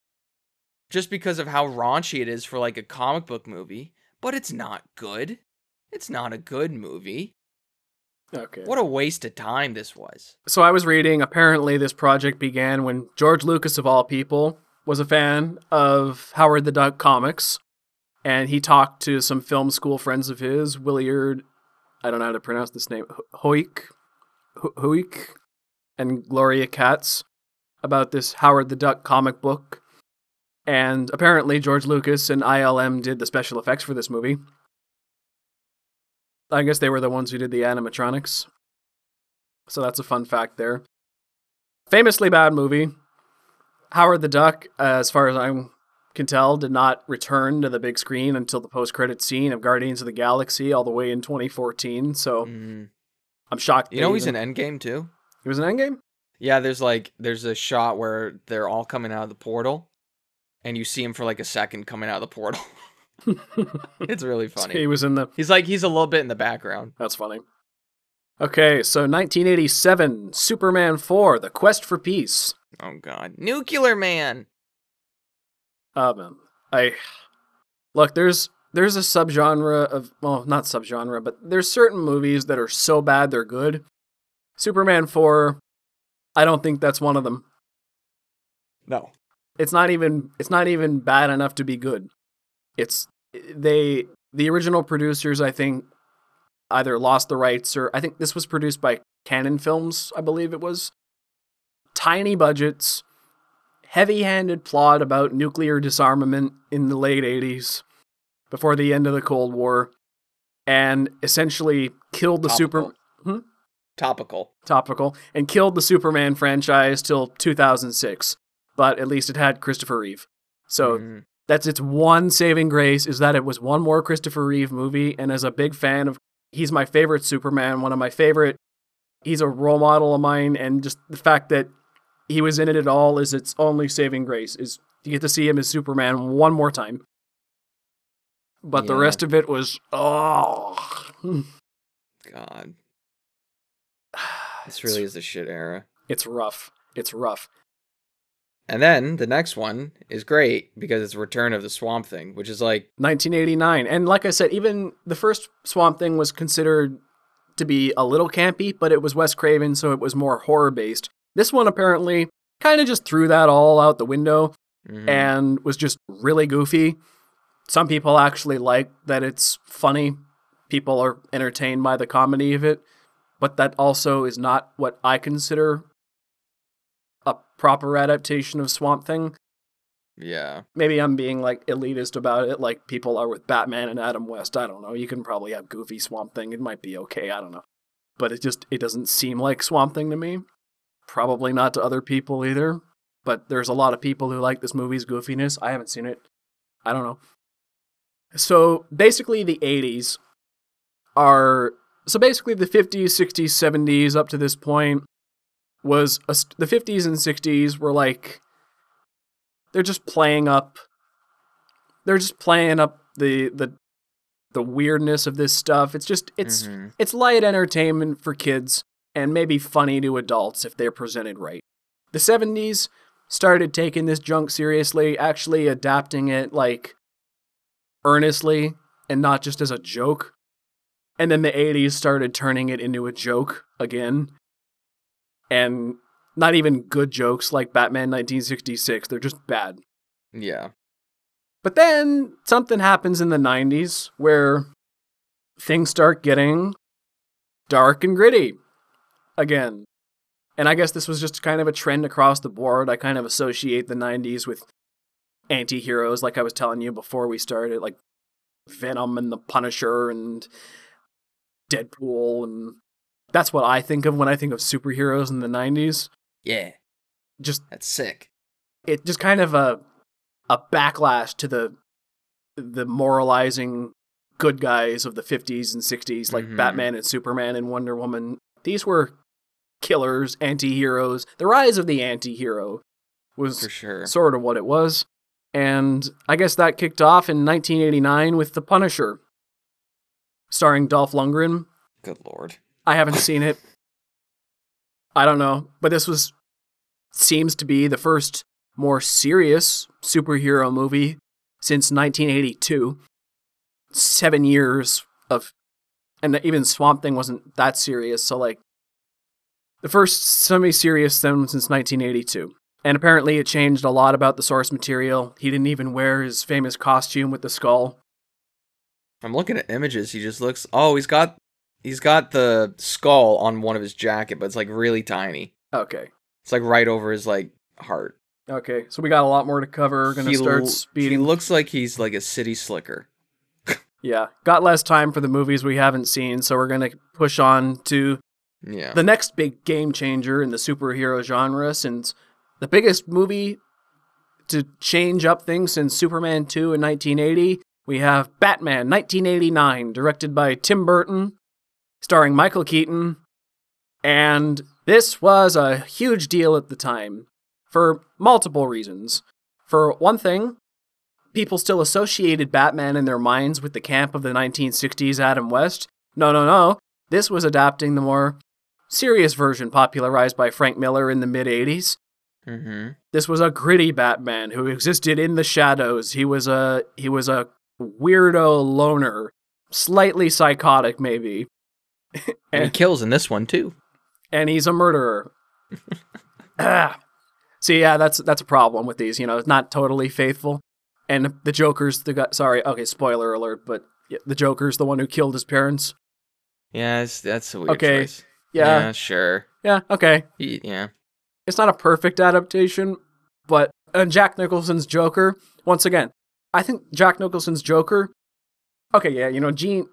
just because of how raunchy it is for like a comic book movie, but it's not good. It's not a good movie. Okay. What a waste of time this was. So I was reading, apparently, this project began when George Lucas, of all people, was a fan of Howard the Duck comics. And he talked to some film school friends of his, Williard, I don't know how to pronounce this name, Hoik, Hoik, and Gloria Katz about this Howard the Duck comic book. And apparently, George Lucas and ILM did the special effects for this movie. I guess they were the ones who did the animatronics. So that's a fun fact there. Famously bad movie. Howard the Duck, as far as I can tell, did not return to the big screen until the post credit scene of Guardians of the Galaxy all the way in 2014. So Mm. I'm shocked. You know they he's in Endgame too? He was in Endgame? Yeah, there's like there's a shot where they're all coming out of the portal and you see him for like a second coming out of the portal. *laughs* it's really *laughs* funny. He was in the. He's like he's a little bit in the background. That's funny. Okay, so 1987, Superman 4, The Quest for Peace. Oh god. Nuclear Man. Oh, man, I look. There's there's a subgenre of well, not subgenre, but there's certain movies that are so bad they're good. Superman 4, I don't think that's one of them. No. It's not even it's not even bad enough to be good. It's they the original producers I think either lost the rights or I think this was produced by Cannon Films, I believe it was. Tiny budgets, heavy-handed plot about nuclear disarmament in the late 80s before the end of the Cold War and essentially killed the super Hmm? Topical. topical and killed the Superman franchise till 2006. But at least it had Christopher Reeve. So Mm. that's its one saving grace is that it was one more Christopher Reeve movie. And as a big fan of, he's my favorite Superman, one of my favorite. He's a role model of mine, and just the fact that he was in it at all is its only saving grace. Is you get to see him as Superman one more time. But the rest of it was oh, *laughs* God. This really is the shit era. it's rough. It's rough. And then the next one is great because it's Return of the Swamp Thing, which is like 1989. And like I said, even the first Swamp Thing was considered to be a little campy, but it was Wes Craven, so it was more horror based. This one apparently kind of just threw that all out the window mhm. and was just really goofy. Some people actually like that it's funny. People are entertained by the comedy of it, but that also is not what I consider a proper adaptation of Swamp Thing yeah. maybe I'm being like elitist about it, like people are with Batman and Adam West. I don't know. You can probably have Goofy Swamp Thing. It might be okay. I don't know. But it just it doesn't seem like Swamp Thing to me. Probably not to other people either. But there's a lot of people who like this movie's goofiness. I haven't seen it. I don't know. So basically, the 80s are so basically the 50s, 60s, 70s up to this point was a, the 50s and 60s were like they're just playing up they're just playing up the the the weirdness of this stuff. It's just it's Mhm. it's light entertainment for kids and maybe funny to adults if they're presented right. The 70s started taking this junk seriously, actually adapting it like earnestly and not just as a joke. And then the 80s started turning it into a joke again. And not even good jokes like Batman 1966, they're just bad. Yeah. But then something happens in the 90s where things start getting dark and gritty again. And I guess this was just kind of a trend across the board. I kind of associate the 90s with anti heroes, like I was telling you before we started, like Venom and the Punisher and Deadpool. And that's what I think of when I think of superheroes in the 90s. Yeah. Just That's sick. it just kind of a a backlash to the the moralizing good guys of the 50s and 60s like Mhm. Batman and Superman and Wonder Woman. These were killers, anti-heroes. The rise of the anti-hero was For sure. sort of what it was. And I guess that kicked off in 1989 with The Punisher, starring Dolph Lundgren. Good lord. I haven't seen it. I don't know, but this was seems to be the first more serious superhero movie since 1982. 7 years of and even Swamp Thing wasn't that serious, so like the first semi-serious film since 1982. And apparently it changed a lot about the source material. He didn't even wear his famous costume with the skull. I'm looking at images. He just looks. Oh, he's got he's got the skull on one of his jacket, but it's like really tiny. Okay. It's like right over his like heart. Okay, so we got a lot more to cover. We're gonna He start l- speeding. He looks like he's like a city slicker. *laughs* Yeah, got less time for the movies we haven't seen, so we're going to push on to Yeah. the next big game changer in the superhero genre since the biggest movie to change up things since Superman 2 in 1980. We have Batman 1989, directed by Tim Burton, starring Michael Keaton. And this was a huge deal at the time for multiple reasons. For one thing, people still associated Batman in their minds with the camp of the 1960s Adam West. No, no, no. This was adapting the more serious version popularized by Frank Miller in the mid 80s. mm-hmm. This was a gritty Batman who existed in the shadows. He was a he was a weirdo loner, slightly psychotic maybe, *laughs* And he kills in this one too. and he's a murderer. *laughs* ah. See, yeah, that's that's a problem with these. You know, it's not totally faithful. And the Joker's the guy. Sorry, okay, spoiler alert, but yeah, the Joker's the one who killed his parents. Yeah, that's a weird Okay, choice. Yeah, sure. yeah, okay. He, yeah. it's not a perfect adaptation, but and Jack Nicholson's Joker, once again, I think Jack Nicholson's Joker. Okay, yeah, you know Gene,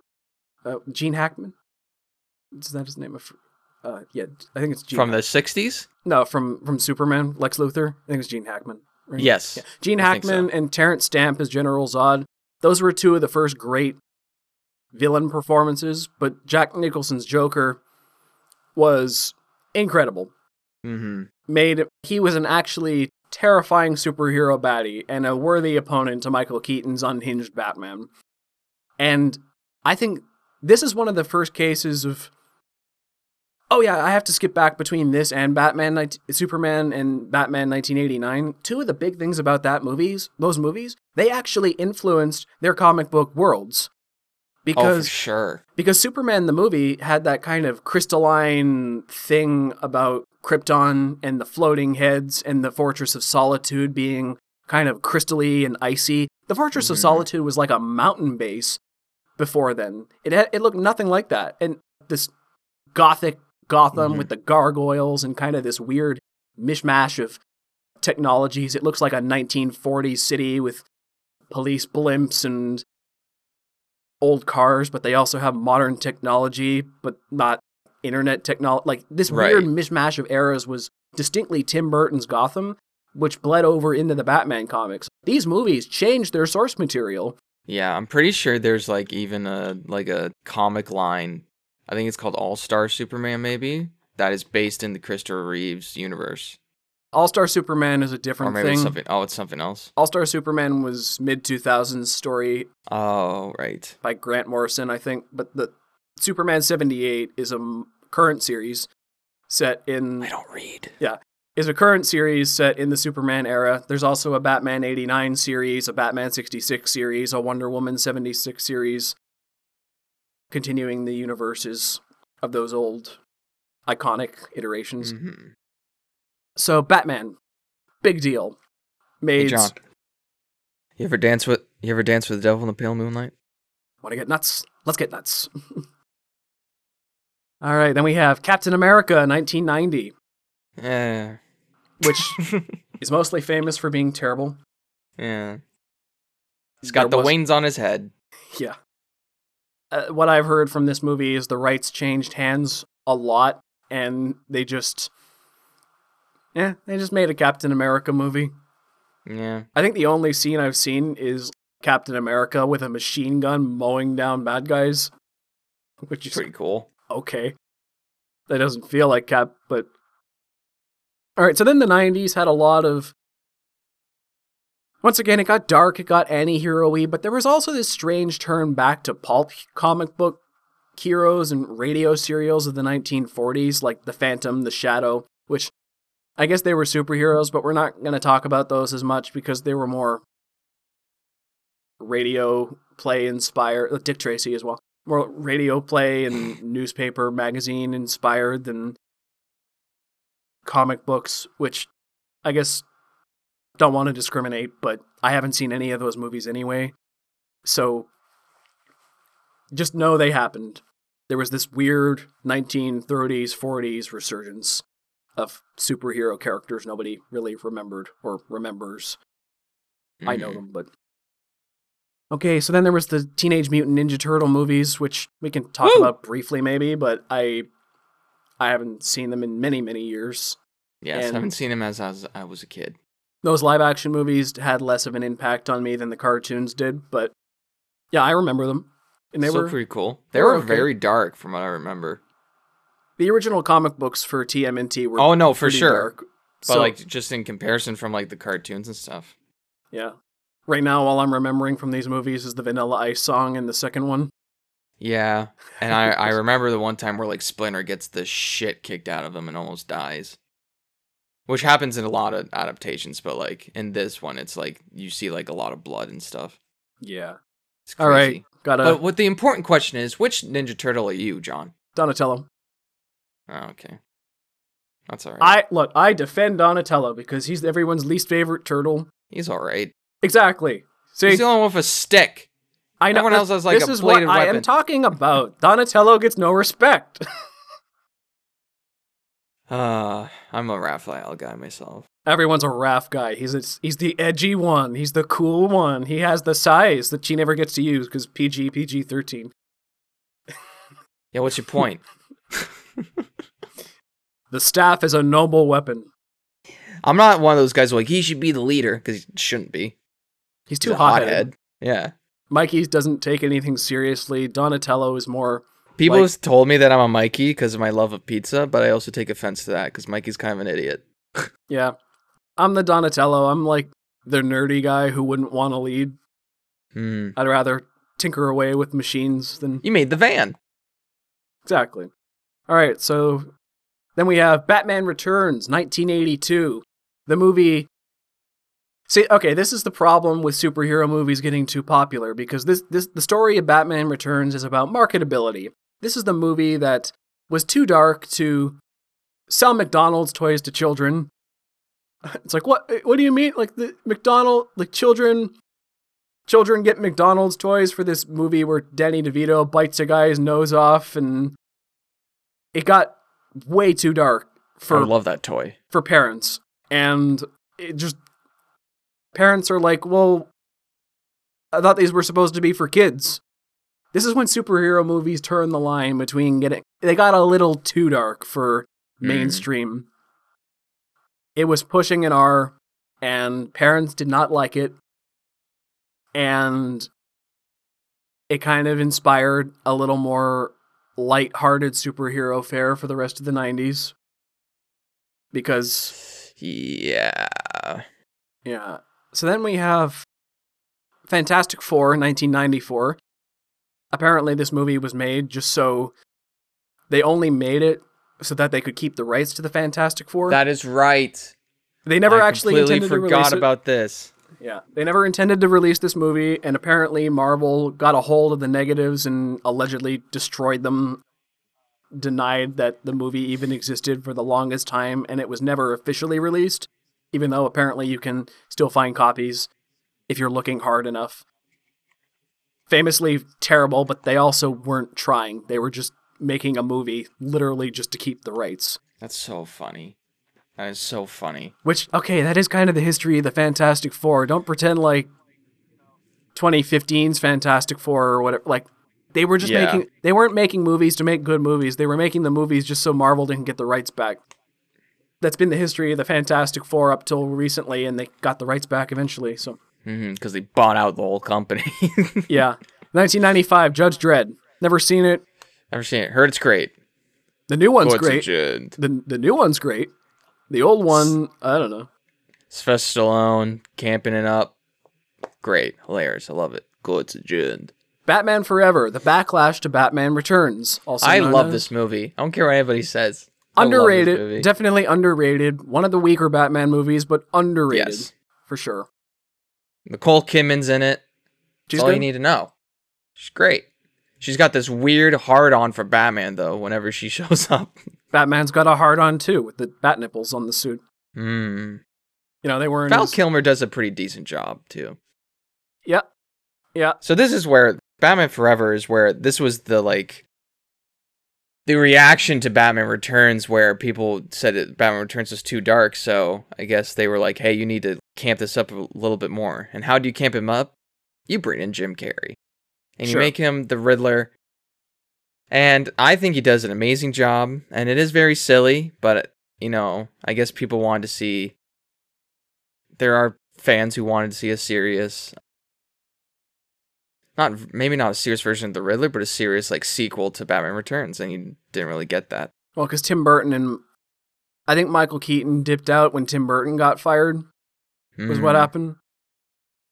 uh, Gene Hackman. Is that his name? Uh, yeah, I think it's Gene. From the '60s. no, from from Superman, Lex Luthor. I think it's Gene Hackman. right? Yes. Yeah. Gene I think so. Hackman and Terence Stamp as General Zod. Those were two of the first great villain performances, but Jack Nicholson's Joker was incredible Mm-hmm. made he was an actually terrifying superhero baddie and a worthy opponent to Michael Keaton's unhinged Batman. And I think this is one of the first cases of Oh yeah, I have to skip back between this and Batman Superman and Batman 1989. Two of the big things about that movies, those movies, they actually influenced their comic book worlds. Oh, Because sure. because Superman the movie had that kind of crystalline thing about Krypton and the floating heads and the Fortress of Solitude being kind of crystally and icy. The Fortress of Mhm. Solitude was like a mountain base before then. It had, it looked nothing like that. And this gothic Gotham Mhm. with the gargoyles and kind of this weird mishmash of technologies. It looks like a 1940s city with police blimps and old cars, but they also have modern technology, but not internet technology. Like this weird mishmash of eras was distinctly Tim Burton's Gotham, which bled over into the Batman comics. These movies changed their source material. Yeah, I'm pretty sure there's like even a like a comic line. I think it's called All Star Superman, maybe that is based in the Christopher Reeves universe, All Star Superman is a or different maybe it's thing. something. Oh, it's something else. All Star Superman was mid 2000s story Oh, right. by Grant Morrison, I think, but the Superman 78 is a m- current series set in I don't read. Yeah, is a current series set in the Superman era. There's also a Batman 89 series, a Batman 66 series, a Wonder Woman 76 series, continuing the universes of those old iconic iterations. hmm So, Batman, big deal. Hey, Made. John. You ever dance with you ever dance with the devil in the pale moonlight? Want to get nuts? Let's get nuts. *laughs* All right, then we have Captain America 1990, Yeah. which is mostly famous for being terrible. *laughs* yeah. He's got There the was- wings on his head. *laughs* Yeah. Uh, what I've heard from this movie is the rights changed hands a lot, and they just, yeah, they just made a Captain America movie. Yeah. I think the only scene I've seen is Captain America with a machine gun mowing down bad guys, which is Pretty cool. okay. That doesn't feel like Cap, but all right. So then the '90s had a lot of once again, it got dark, it got anti-hero y, but there was also this strange turn back to pulp comic book heroes and radio serials of the 1940s, like The Phantom, The Shadow, which I guess they were superheroes, but we're not going to talk about those as much because they were more radio play inspired. uh, Dick Tracy as well. More radio play and *sighs* newspaper magazine inspired than comic books, which I guess don't want to discriminate, but I haven't seen any of those movies anyway. So just know they happened. There was this weird 1930s, 40s resurgence of superhero characters nobody really remembered or remembers. I know Mhm. them, but. Okay, so then there was the Teenage Mutant Ninja Turtle movies, which we can talk Woo! about briefly, maybe, but I, I haven't seen them in many, many years. Yes, I haven't seen them as I was, I was a kid. Those live action movies had less of an impact on me than the cartoons did, but yeah, I remember them, and they Still were pretty cool. they They were were okay. very dark from what I remember. The original comic books for TMNT were Oh no, for sure. dark. But So, like just in comparison from like the cartoons and stuff. yeah. Right now, all I'm remembering from these movies is the Vanilla Ice song in the second one. Yeah, and I I *laughs* remember the one time where like Splinter gets the shit kicked out of him and almost dies, which happens in a lot of adaptations. But like in this one, it's like you see like a lot of blood and stuff. Yeah. It's All right, got a But what the important question is, which Ninja Turtle are you, John? Donatello. Oh, okay, that's all right. I look, I defend Donatello because he's everyone's least favorite turtle. He's all right. Exactly. See, He's the only one with a stick. I know everyone else has, like, this a is what bladed I am talking about. Donatello gets no respect. *laughs* Uh, I'm a Raphael guy myself. Everyone's a Raph guy. He's a, he's the edgy one. He's the cool one. He has the sais that she never gets to use because PG PG thirteen. Yeah, what's your point? *laughs* *laughs* The staff is a noble weapon. I'm not one of those guys who like he should be the leader because he shouldn't be. He's too hot hothead. Yeah. Mikey doesn't take anything seriously. Donatello is more. People Like- have told me that I'm a Mikey because of my love of pizza, but I also take offense to that because Mikey's kind of an idiot. *laughs* Yeah, I'm the Donatello. I'm like the nerdy guy who wouldn't want to lead. Hmm. I'd rather tinker away with machines than You made the van. Exactly. All right, so then we have Batman Returns, 1982. The movie. See, okay, this is the problem with superhero movies getting too popular because this, this the story of Batman Returns is about marketability. This is the movie that was too dark to sell McDonald's toys to children. *laughs* It's like what? What do you mean? Like the McDonald, like children, children get McDonald's toys for this movie where Danny DeVito bites a guy's nose off, and it got way too dark for I love that toy. for parents, and it just parents are like, well, I thought these were supposed to be for kids. This is when superhero movies turn the line between getting they got a little too dark for Hmm. mainstream. It was pushing an R, and parents did not like it, and it kind of inspired a little more light-hearted superhero fare for the rest of the '90s. Because Yeah. yeah, so then we have Fantastic Four, 1994. Apparently, this movie was made just so they only made it so that they could keep the rights to the Fantastic Four. That is right. they never I actually completely intended to forgot about this. Yeah, they never intended to release this movie, and apparently Marvel got a hold of the negatives and allegedly destroyed them. Denied that the movie even existed for the longest time, and it was never officially released, even though apparently you can still find copies if you're looking hard enough. Famously terrible, but they also weren't trying. They were just making a movie literally just to keep the rights. That's so funny. That is so funny. Which okay, that is kind of the history of the Fantastic Four. Don't pretend like 2015's Fantastic Four or whatever. Like they were just Yeah. making they weren't making movies to make good movies. They were making the movies just so Marvel didn't get the rights back. That's been the history of the Fantastic Four up till recently, and they got the rights back eventually. So mm-hmm, Because they bought out the whole company. *laughs* yeah, 1995, Judge Dredd. Never seen it. Never seen it. Heard it's great. The new one's What's great. The the new one's great. The old one, I don't know. Sylvester Stallone camping it up. great, hilarious. I love it. Good to Jund. Batman Forever, the backlash to Batman Returns. Also I love as- this movie. I don't care what anybody says. I love this movie. Underrated, definitely underrated. One of the weaker Batman movies, but underrated Yes. for sure. Nicole Kidman's in it. She's That's all you need to know. She's great. She's got this weird hard on for Batman though. Whenever she *laughs* shows up. Batman's got a hard on too with the bat nipples on the suit. Mm. You know they weren't. Val as- Kilmer does a pretty decent job too. yeah, yeah. So this is where Batman Forever is where this was the like the reaction to Batman Returns where people said that Batman Returns was too dark, so I guess they were like, "Hey, you need to camp this up a little bit more." And how do you camp him up? You bring in Jim Carrey. And you make him the Riddler. And I think he does an amazing job, and it is very silly, but you know, I guess people wanted to see there are fans who wanted to see a serious not maybe not a serious version of the Riddler, but a serious like sequel to Batman Returns, and you didn't really get that. Well, because Tim Burton and I think Michael Keaton dipped out when Tim Burton got fired. Was what Mhm. happened.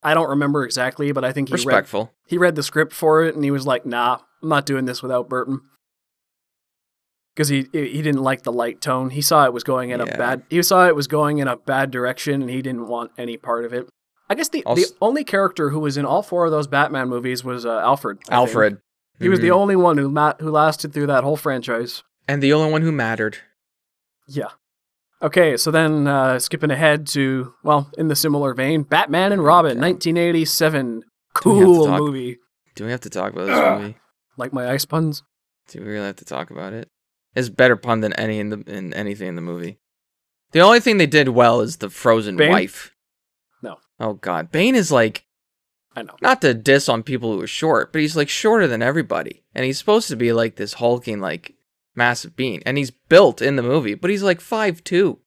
I don't remember exactly, but I think he read he read the script for it and he was like, "Nah, I'm not doing this without Burton." Because he he didn't like the light tone. He saw it was going in a bad. He saw it was going in a bad direction, and he didn't want any part of it. I guess the the Also- only character who was in all four of those Batman movies was uh, Alfred. I think. Alfred. He was the Mhm. only one who ma- who lasted through that whole franchise. and the only one who mattered. Yeah. Okay, so then uh, skipping ahead to well, in the similar vein, Batman and Robin, Yeah. 1987, we have to cool talk- movie. Do we have to talk about this movie? *gasps* Like my ice puns. Do we really have to talk about it? It's better pun than any in the in anything in the movie. The only thing they did well is the frozen Bane? wife. No. Oh god, Bane is like I know. not to diss on people who are short, but he's like shorter than everybody, and he's supposed to be like this hulking like massive being, and he's built in the movie, but he's like five two.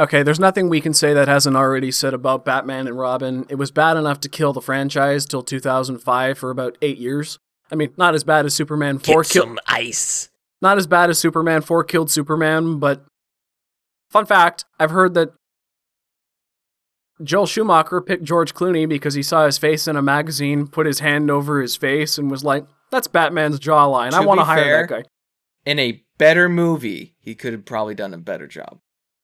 Okay, there's nothing we can say that hasn't already said about Batman and Robin. It was bad enough to kill the franchise till 2005 for about eight years. I mean, not as bad as Superman 4 killed. ice. Not as bad as Superman 4 killed Superman, but fun fact, I've heard that Joel Schumacher picked George Clooney because he saw his face in a magazine, put his hand over his face, and was like, "That's Batman's jawline. I want to hire fair, that guy." In a better movie, he could have probably done a better job.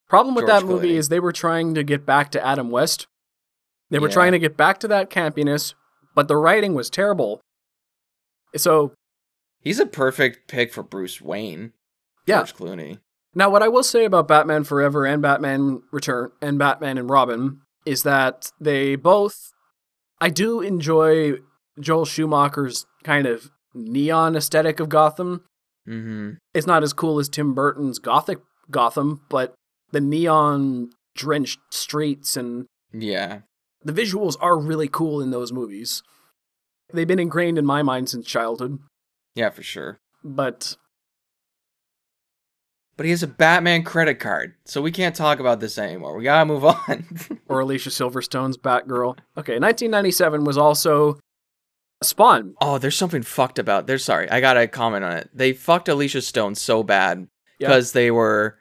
Problem with George that movie Clooney. is they were trying to get back to Adam West. They were Yeah. trying to get back to that campiness, but the writing was terrible. So, He's a perfect pick for Bruce Wayne. Yeah. George Clooney. now what I will say about Batman Forever and Batman Return and Batman and Robin is that they both I do enjoy Joel Schumacher's kind of neon aesthetic of Gotham. Mm-hmm. It's not as cool as Tim Burton's gothic Gotham, but the neon drenched streets and Yeah. the visuals are really cool in those movies. They've been ingrained in my mind since childhood, Yeah, for sure. but But he has a Batman credit card, so we can't talk about this anymore. We gotta move *laughs* on. or Alicia Silverstone's Batgirl. Okay, 1997 was also Spawn. oh, there's something fucked about. There's sorry, I gotta comment on it. They fucked Alicia Stone so bad Yeah. because they were.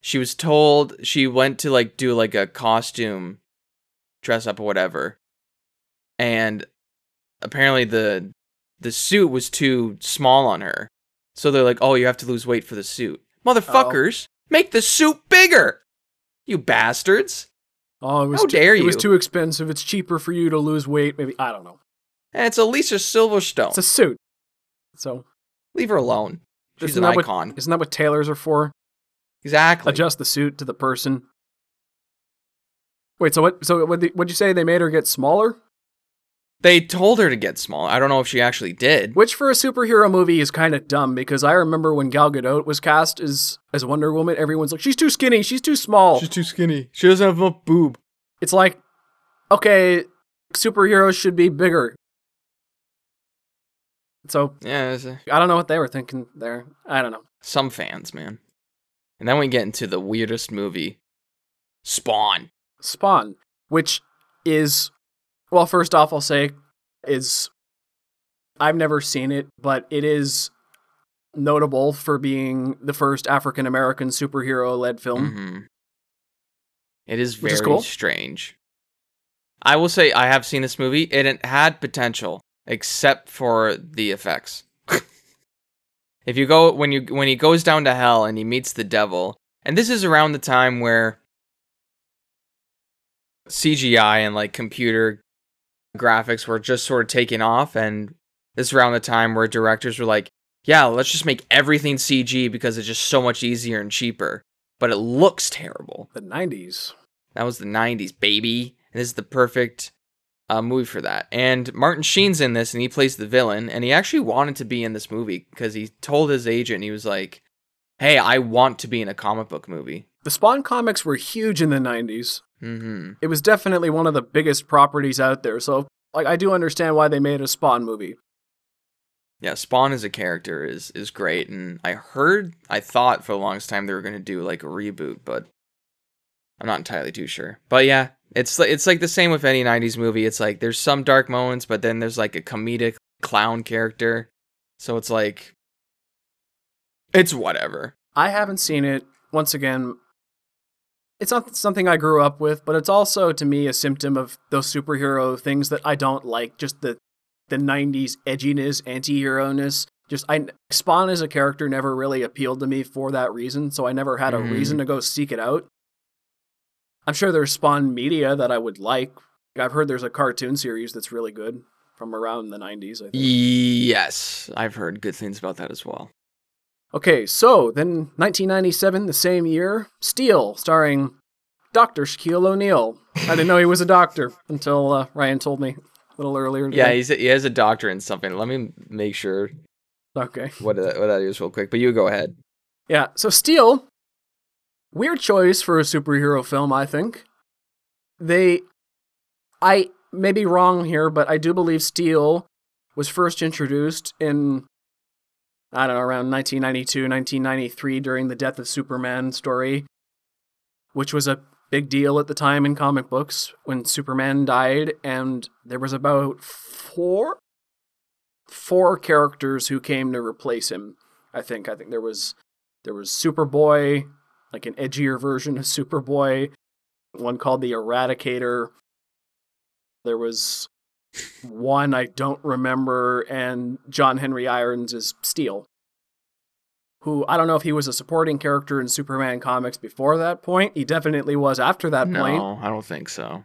She was told she went to like do like a costume, dress up or whatever, and apparently the the suit was too small on her. So they're like, "Oh, you have to lose weight for the suit." Motherfuckers, oh. make the suit bigger. You bastards. Oh, it was How too, dare It was too expensive. It's cheaper for you to lose weight. Maybe I don't know. And it's Alicia Silverstone. It's a suit. So Leave her alone. She's isn't an that icon. What, isn't that what tailors are for? exactly. Adjust the suit to the person. Wait, so what? So what? What'd you say? They made her get smaller? They told her to get small. I don't know if she actually did. Which for a superhero movie is kind of dumb because I remember when Gal Gadot was cast as as Wonder Woman, everyone's like, she's too skinny, she's too small. She's too skinny. She doesn't have enough boob. It's like, okay, superheroes should be bigger. So Yeah, I don't know what they were thinking there. I don't know. some fans, man. And then we get into the weirdest movie, Spawn. Spawn, which is, well, first off, I'll say is, I've never seen it, but it is notable for being the first African American superhero led film. hmm It is very is cool. strange. I will say I have seen this movie. It had potential, except for the effects. *laughs* if you go when you when he goes down to hell and he meets the devil, and this is around the time where CGI and like computer graphics were just sort of taking off, and this is around the time where directors were like, "Yeah, let's just make everything CG because it's just so much easier and cheaper." But it looks terrible. The 90s. That was the 90s, baby. And this is the perfect uh, movie for that. And Martin Sheen's in this, and he plays the villain. And he actually wanted to be in this movie because he told his agent, he was like, "Hey, I want to be in a comic book movie." The Spawn comics were huge in the 90s. Mm-hmm. It was definitely one of the biggest properties out there. So, like, I do understand why they made a Spawn movie. Yeah, Spawn as a character is is great, and I heard, I thought for the longest time they were gonna do like a reboot, but I'm not entirely too sure. But yeah, it's like it's like the same with any '90s movie. It's like there's some dark moments, but then there's like a comedic clown character, so it's like it's whatever. I haven't seen it. Once again, it's not something I grew up with, but it's also to me a symptom of those superhero things that I don't like. Just the the 90s edginess, anti-hero-ness. Just I Spawn as a character never really appealed to me for that reason, so I never had a Mhm. reason to go seek it out. I'm sure there's Spawn media that I would like. I've heard there's a cartoon series that's really good from around the 90s, I think. Yes, I've heard good things about that as well. Okay, so then 1997, the same year, Steel, starring Dr. Shaquille O'Neal. I didn't know he was a doctor until uh, Ryan told me a little earlier. Yeah, he's a, he has a doctor in something. Let me make sure okay. what that, what that is real quick. But you go ahead. Yeah, so Steel, weird choice for a superhero film, I think. They, I may be wrong here, but I do believe Steel was first introduced in, I don't know, around 1992, 1993 during the Death of Superman story, which was a big deal at the time in comic books when Superman died, and there was about four, four characters who came to replace him. I think. I think there was there was Superboy, like an edgier version of Superboy, one called the Eradicator. There was one I don't remember, and John Henry Irons is Steel, who I don't know if he was a supporting character in Superman comics before that point. He definitely was after that no, point, No, I don't think so.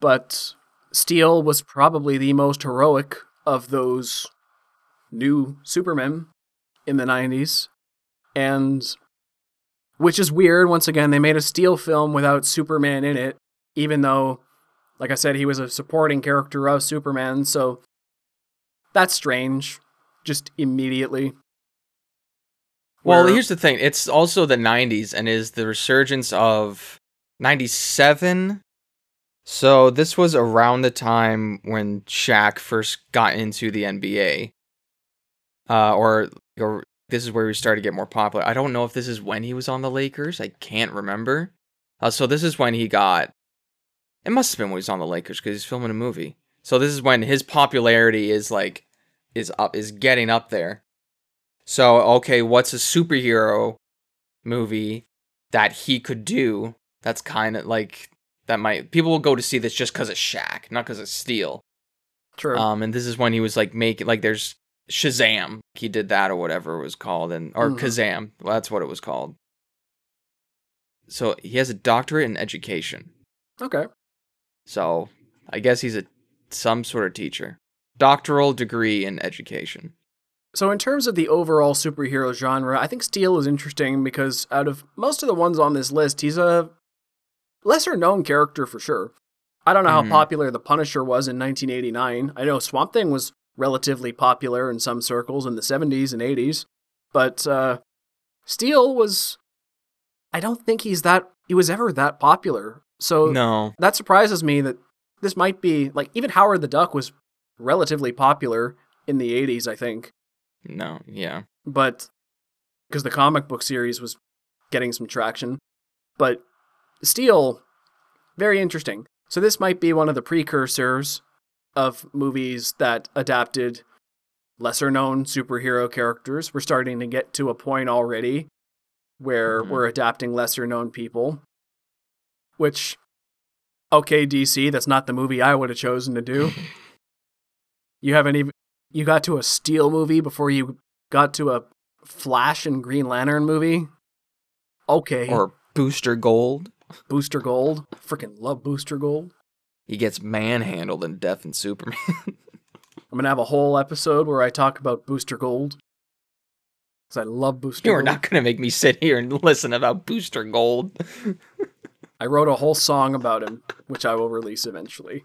but Steel was probably the most heroic of those new Supermen in the 90s. And which is weird. Once again, they made a Steel film without Superman in it, even though, like I said, he was a supporting character of Superman. So that's strange, just immediately. Well, Where- here's the thing. It's also the 90s and is the resurgence of 97. So this was around the time when Shaq first got into the NBA. Uh, or, or this is where he started to get more popular. I don't know if this is when he was on the Lakers. I can't remember. Uh, so this is when he got. It must have been when he was on the Lakers because he's filming a movie. So this is when his popularity is like is up is getting up there. So, okay, what's a superhero movie that he could do that's kind of like that might people will go to see this just because of Shaq, not because of Steel. True. Um, and this is when he was like making like there's Shazam, he did that or whatever it was called, and or Mhm. Kazam, well, that's what it was called. So he has a doctorate in education. okay. So I guess he's a some sort of teacher, doctoral degree in education. So, in terms of the overall superhero genre, I think Steel is interesting because out of most of the ones on this list, he's a lesser known character for sure. I don't know how popular The Punisher was in 1989. I know Swamp Thing was relatively popular in some circles in the 70s and 80s, but uh, Steel was. I don't think he's that. He was ever that popular. So No, that surprises me that this might be like even Howard the Duck was relatively popular in the 80s, I think no, yeah. but because the comic book series was getting some traction. But Steel, very interesting. So this might be one of the precursors of movies that adapted lesser known superhero characters. We're starting to get to a point already where Mhm. we're adapting lesser known people, which Okay, DC, that's not the movie I would have chosen to do. *laughs* you haven't even you got to a Steel movie before you got to a Flash and Green Lantern movie. Okay. Or Booster Gold. Booster Gold. Freaking love Booster Gold. He gets manhandled in Death and Superman. I'm gonna have a whole episode where I talk about Booster Gold. Because I love Booster you Gold. are not gonna make me sit here and *laughs* listen about Booster Gold. I wrote a whole song about him, which I will release eventually.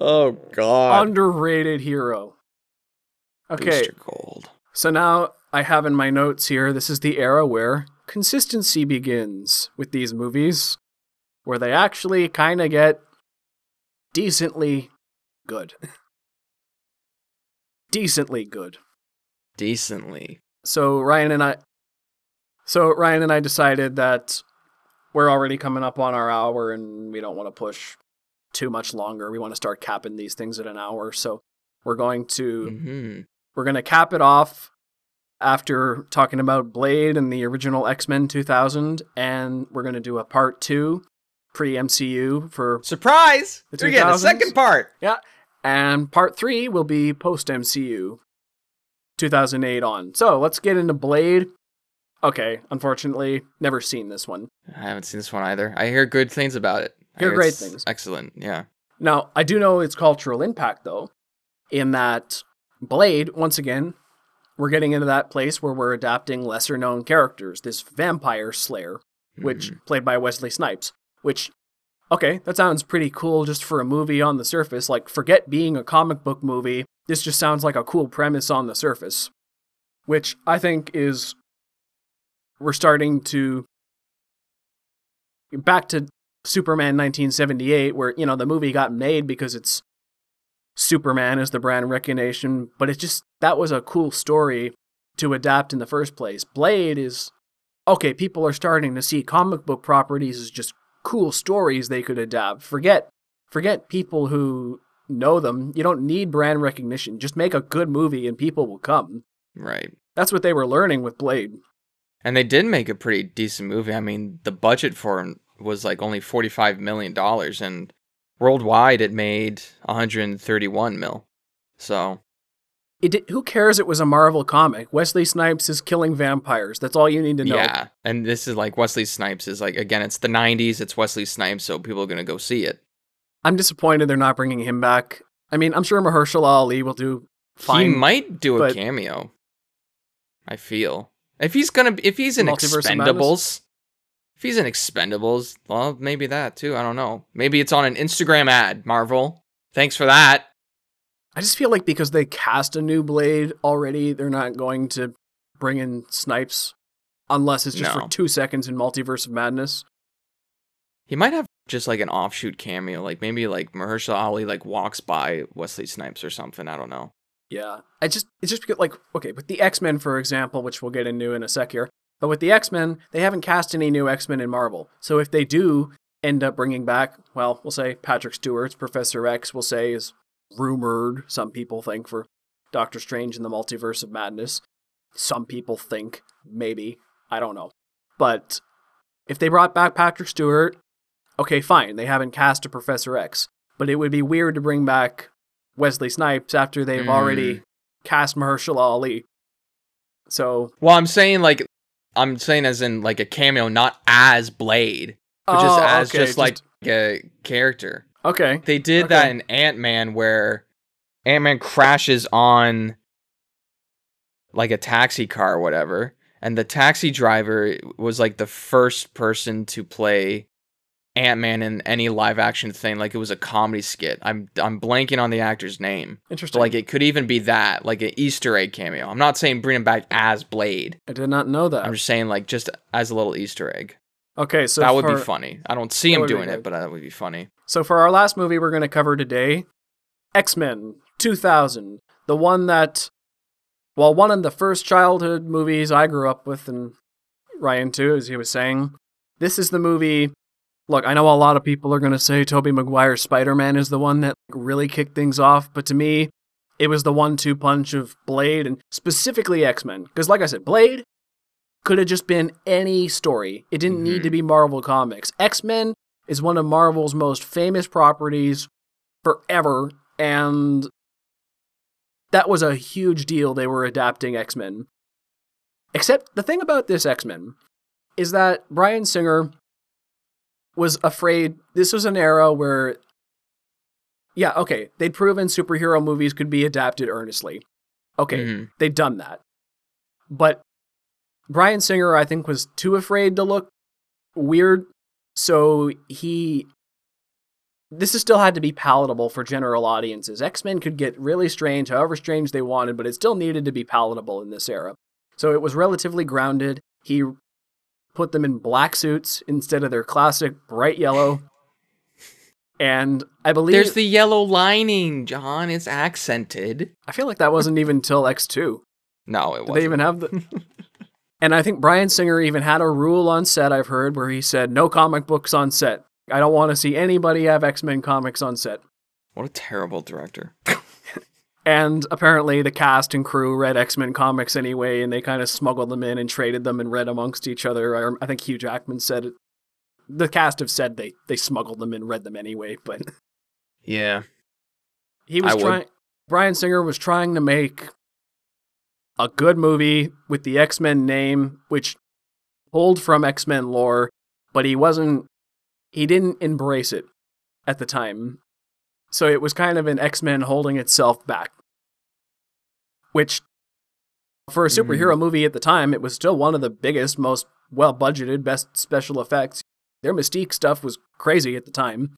Oh God. Underrated hero. Okay, Booster Gold. so now I have in my notes here this is the era where consistency begins with these movies, where they actually kind of get decently good. decently good. Decently. So Ryan and I So Ryan and I decided that we're already coming up on our hour and we don't want to push too much longer. We want to start capping these things at an hour. So we're going to hmm we're going to cap it off after talking about Blade and the original X-Men 2000 and we're going to do a part 2 pre-MCU for Surprise! The You're getting a second part. Yeah, and part 3 will be post-MCU 2008 on. So, let's get into Blade. Okay, unfortunately, never seen this one. I haven't seen this one either. I hear good things about it. I Hear great things. Excellent. Yeah. Now, I do know its cultural impact, though, in that Blade, once again, we're getting into that place where we're adapting lesser known characters. This vampire slayer, which Mhm. played by Wesley Snipes, which, okay, that sounds pretty cool just for a movie on the surface. Like, forget being a comic book movie. This just sounds like a cool premise on the surface, which I think is. We're starting to. Back to Superman 1978, where, you know, the movie got made because it's Superman as the brand recognition, but it just, that was a cool story to adapt in the first place. Blade is, okay, people are starting to see comic book properties as just cool stories they could adapt. Forget, forget people who know them. You don't need brand recognition. Just make a good movie and people will come. Right. That's what they were learning with Blade. And they did make a pretty decent movie. I mean, the budget for it was like only $45 million, and worldwide it made 131 mil. So, It who cares? It was a Marvel comic. Wesley Snipes is killing vampires. That's all you need to know. yeah. And this is like Wesley Snipes is like, again, it's the 90s, it's Wesley Snipes, so people are going to go see it. I'm disappointed they're not bringing him back. I mean, I'm sure Mahershala Ali will do fine. he might do a cameo. I feel. If he's going to, if he's in Multiverse of Madness? Expendables, if he's in Expendables, well, maybe that too. I don't know. Maybe it's on an Instagram ad, Marvel. Thanks for that. I just feel like because they cast a new Blade already, they're not going to bring in Snipes unless it's just No. for two seconds in Multiverse of Madness. He might have just like an offshoot cameo, like maybe like Mahershala Ali like walks by Wesley Snipes or something. I don't know. Yeah, I just it's just because like okay, with the X Men for example, which we'll get into in a sec here. But with the X Men, they haven't cast any new X Men in Marvel. So if they do end up bringing back, well, we'll say Patrick Stewart's Professor X, we'll say is rumored. Some people think for Doctor Strange in the Multiverse of Madness. Some people think maybe I don't know, but if they brought back Patrick Stewart, okay, fine. They haven't cast a Professor X, but it would be weird to bring back Wesley Snipes after they've Mm. already cast Mahershala Ali. So, Well, I'm saying like I'm saying as in like a cameo, not as Blade, but just Oh, as okay, just like a character. Okay, They did Okay. that in Ant Man where Ant Man crashes on like a taxi car or whatever, and the taxi driver was like the first person to play Ant Man in any live action thing. Like it was a comedy skit. I'm I'm blanking on the actor's name. But interesting. like it could even be that, like an Easter egg cameo. I'm not saying bring him back as Blade. I did not know that. I'm just saying like just as a little Easter egg. okay, so that would for, be funny. I don't see him doing it, but that would be funny. So for our last movie we're going to cover today, X Men 2000, the one that, well, one of the first childhood movies I grew up with, and Ryan too, as he was saying. This is the movie. Look, I know a lot of people are going to say Tobey Maguire's Spider Man is the one that really kicked things off, but to me, it was the one two punch of Blade and specifically X Men. Because, like I said, Blade could have just been any story, it didn't need Mhm. to be Marvel Comics. X Men is one of Marvel's most famous properties forever, and that was a huge deal. They were adapting X Men. Except the thing about this X Men is that Bryan Singer was afraid this was an era where, yeah, okay, they'd proven superhero movies could be adapted earnestly. Okay, Mhm. they'd done that. But Bryan Singer, I think, was too afraid to look weird, so he. This is still had to be palatable for general audiences. X Men could get really strange, however strange they wanted, but it still needed to be palatable in this era. So it was relatively grounded. He put them in black suits instead of their classic bright yellow. And I believe There's the yellow lining, John. It's accented. I feel like that wasn't even until X2. No, it Did wasn't. they even have the *laughs* And I think Bryan Singer even had a rule on set I've heard where he said no comic books on set. I don't want to see anybody have X-Men comics on set. What a terrible director. *laughs* And apparently the cast and crew read X-Men comics anyway and they kind of smuggled them in and traded them and read amongst each other. I, I think Hugh Jackman said it. The cast have said they they smuggled them and read them anyway, but Yeah. he was trying Bryan Singer was trying to make a good movie with the X-Men name which pulled from X-Men lore, but he wasn't he didn't embrace it at the time. So it was kind of an X-Men holding itself back. Which for a Mhm. superhero movie at the time, it was still one of the biggest, most well budgeted, best special effects. Their Mystique stuff was crazy at the time.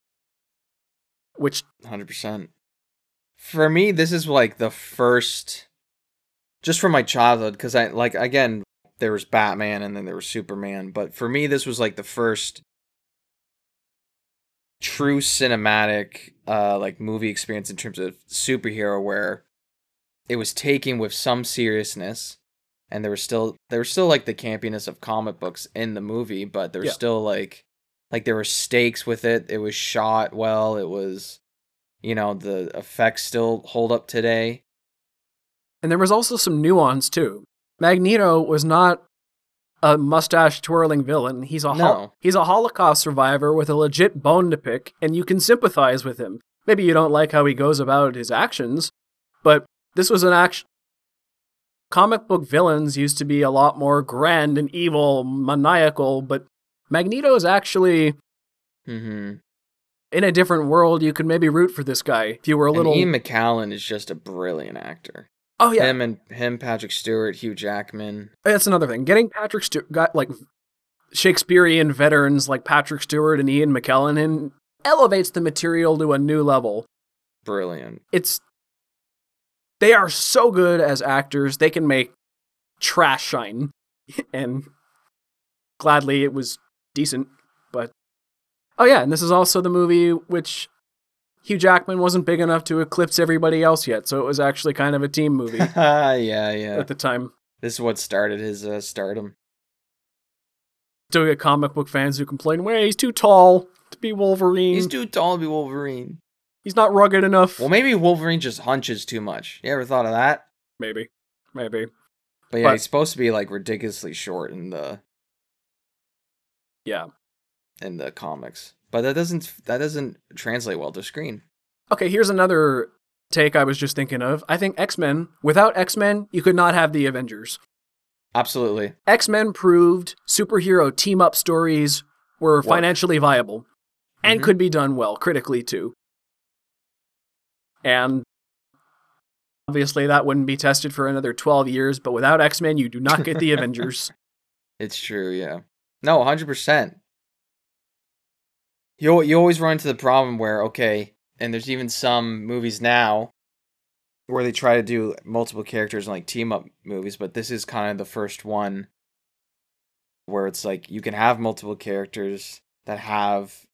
Which 100%. For me, this is like the first just from my childhood cuz I like again there was Batman and then there was Superman, but for me this was like the first true cinematic uh like movie experience in terms of superhero where it was taken with some seriousness and there was still there was still like the campiness of comic books in the movie, but there was Yeah. still like like there were stakes with it. It was shot well. It was you know, the effects still hold up today. And there was also some nuance too. Magneto was not a mustache twirling villain. He's a hol- he's a Holocaust survivor with a legit bone to pick, and you can sympathize with him. Maybe you don't like how he goes about his actions, but this was an action. Comic book villains used to be a lot more grand and evil, maniacal, but Magneto is actually Mm-hmm. in a different world. You could maybe root for this guy if you were a little. And Ian McKellen is just a brilliant actor. Oh yeah, Him and him, Patrick Stewart, Hugh Jackman. Oh, that's another thing. Getting Patrick Stewart, got like Shakespearean veterans like Patrick Stewart and Ian McKellen and elevates the material to a new level. Brilliant. It's they are so good as actors. They can make trash shine, *laughs* and gladly it was decent. But oh yeah, and this is also the movie which Hugh Jackman wasn't big enough to eclipse everybody else yet, so it was actually kind of a team movie *laughs* yeah, yeah. at the time. This is what started his uh, stardom. Still get comic book fans who complain, "Wait, he's too tall to be Wolverine. He's He's, too tall to be Wolverine. He's not rugged enough." Well, maybe Wolverine just hunches too much. You ever thought of that? maybe, maybe. But yeah, But- he's supposed to be like ridiculously short in the Yeah. in the comics, but that doesn't that doesn't translate well to screen. Okay, here's another take I was just thinking of. I think X Men. Without X Men, you could not have the Avengers. Absolutely. X Men proved superhero team up stories were Work. financially viable and Mhm. could be done well, critically too. And obviously, that wouldn't be tested for another 12 years, but without X Men, you do not get the *laughs* Avengers. It's true, yeah. No, hundred percent. You you always run into the problem where okay, and there's even some movies now where they try to do multiple characters and like team up movies, but this is kind of the first one where it's like you can have multiple characters that have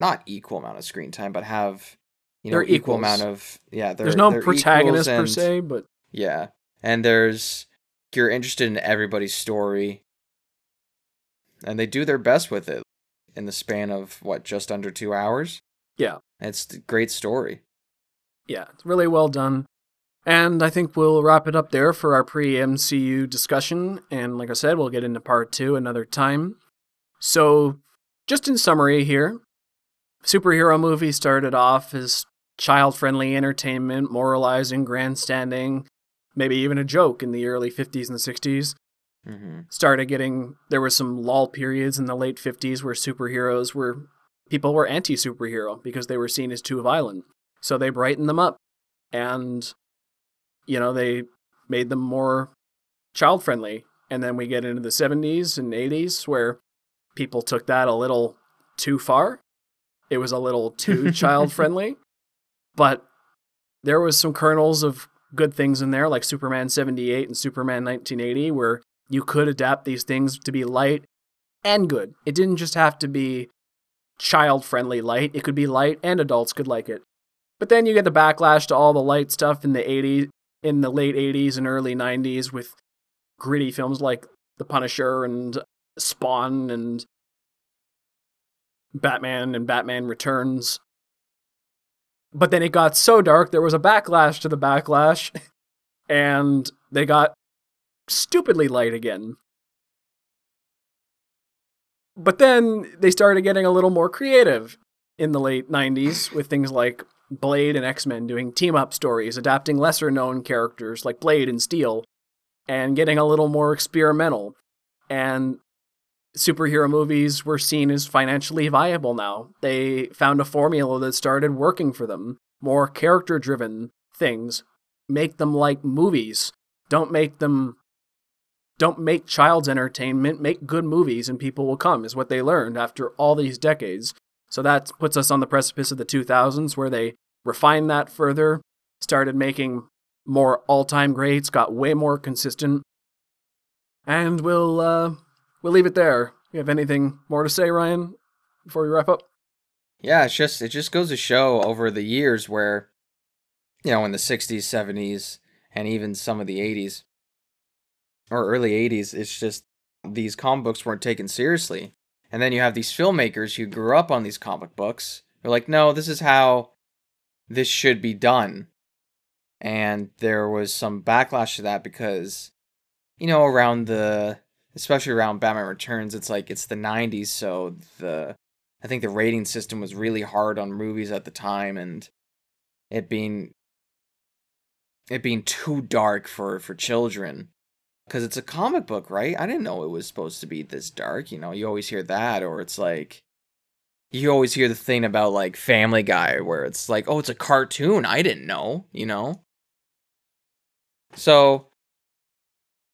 not equal amount of screen time, but have you know They're equal equals. amount of yeah. There's no protagonist equals per se, but yeah. And there's you're interested in everybody's story. And they do their best with it in the span of what, just under 2 hours? Yeah. It's a great story. yeah, it's really well done. And I think we'll wrap it up there for our pre MCU discussion. And like I said, we'll get into part two another time. So just in summary here, superhero movie started off as child friendly entertainment, moralizing, grandstanding, maybe even a joke in the early 50s and 60s. Mm-hmm. Started getting, there were some lull periods in the late 50s where superheroes were, people were anti superhero because they were seen as too violent. So they brightened them up and, you know, they made them more child friendly. And then we get into the 70s and 80s where people took that a little too far. It was a little too *laughs* child friendly. But there was some kernels of good things in there, like Superman 78 and Superman 1980, where you could adapt these things to be light and good. It didn't just have to be child friendly light, it could be light and adults could like it. But then you get the backlash to all the light stuff in the 80s, in the late 80s and early 90s with gritty films like The Punisher and Spawn and Batman and Batman Returns. But then it got so dark, there was a backlash to the backlash, *laughs* and they got stupidly light again. But then they started getting a little more creative in the late 90s with things like Blade and X Men doing team up stories, adapting lesser known characters like Blade and Steel, and getting a little more experimental. And superhero movies were seen as financially viable now. They found a formula that started working for them. More character driven things. Make them like movies. Don't make them. Don't make child's entertainment, make good movies and people will come, is what they learned after all these decades. So that puts us on the precipice of the 2000s where they refined that further, started making more all time greats, got way more consistent. And we'll uh, we'll leave it there. You have anything more to say, Ryan, before we wrap up? Yeah, it's just it just goes to show over the years where, you know, in the '60s, '70s, and even some of the '80s or early '80s, it's just these comic books weren't taken seriously. And then you have these filmmakers who grew up on these comic books. They're like, no, this is how this should be done. And there was some backlash to that because, you know, around the especially around Batman Returns, it's like it's the 90s, so the I think the rating system was really hard on movies at the time and it being it being too dark for for children because it's a comic book, right? I didn't know it was supposed to be this dark, you know. You always hear that or it's like you always hear the thing about like Family Guy where it's like, "Oh, it's a cartoon. I didn't know," you know. So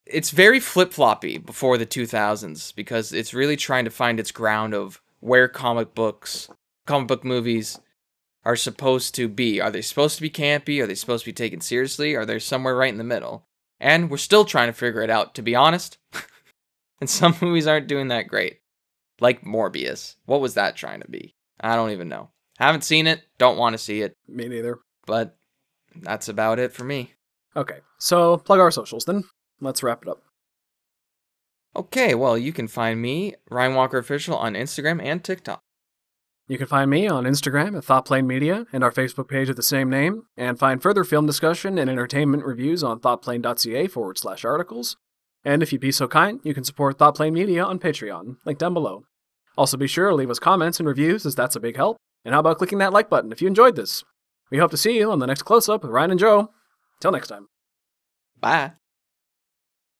it's very flip floppy before the 2000s because it's really trying to find its ground of where comic books, comic book movies are supposed to be. Are they supposed to be campy? Are they supposed to be taken seriously? Are they somewhere right in the middle? And we're still trying to figure it out, to be honest. *laughs* and some movies aren't doing that great. Like Morbius. What was that trying to be? I don't even know. Haven't seen it, don't want to see it. Me neither. But that's about it for me. Okay, so plug our socials then. Let's wrap it up. Okay, well, you can find me, Ryan Walker Official, on Instagram and TikTok. You can find me on Instagram at ThoughtPlane Media and our Facebook page of the same name, and find further film discussion and entertainment reviews on thoughtplane.ca forward slash articles. And if you'd be so kind, you can support ThoughtPlane Media on Patreon, link down below. Also, be sure to leave us comments and reviews, as that's a big help. And how about clicking that like button if you enjoyed this? We hope to see you on the next close up with Ryan and Joe. Till next time. Bye.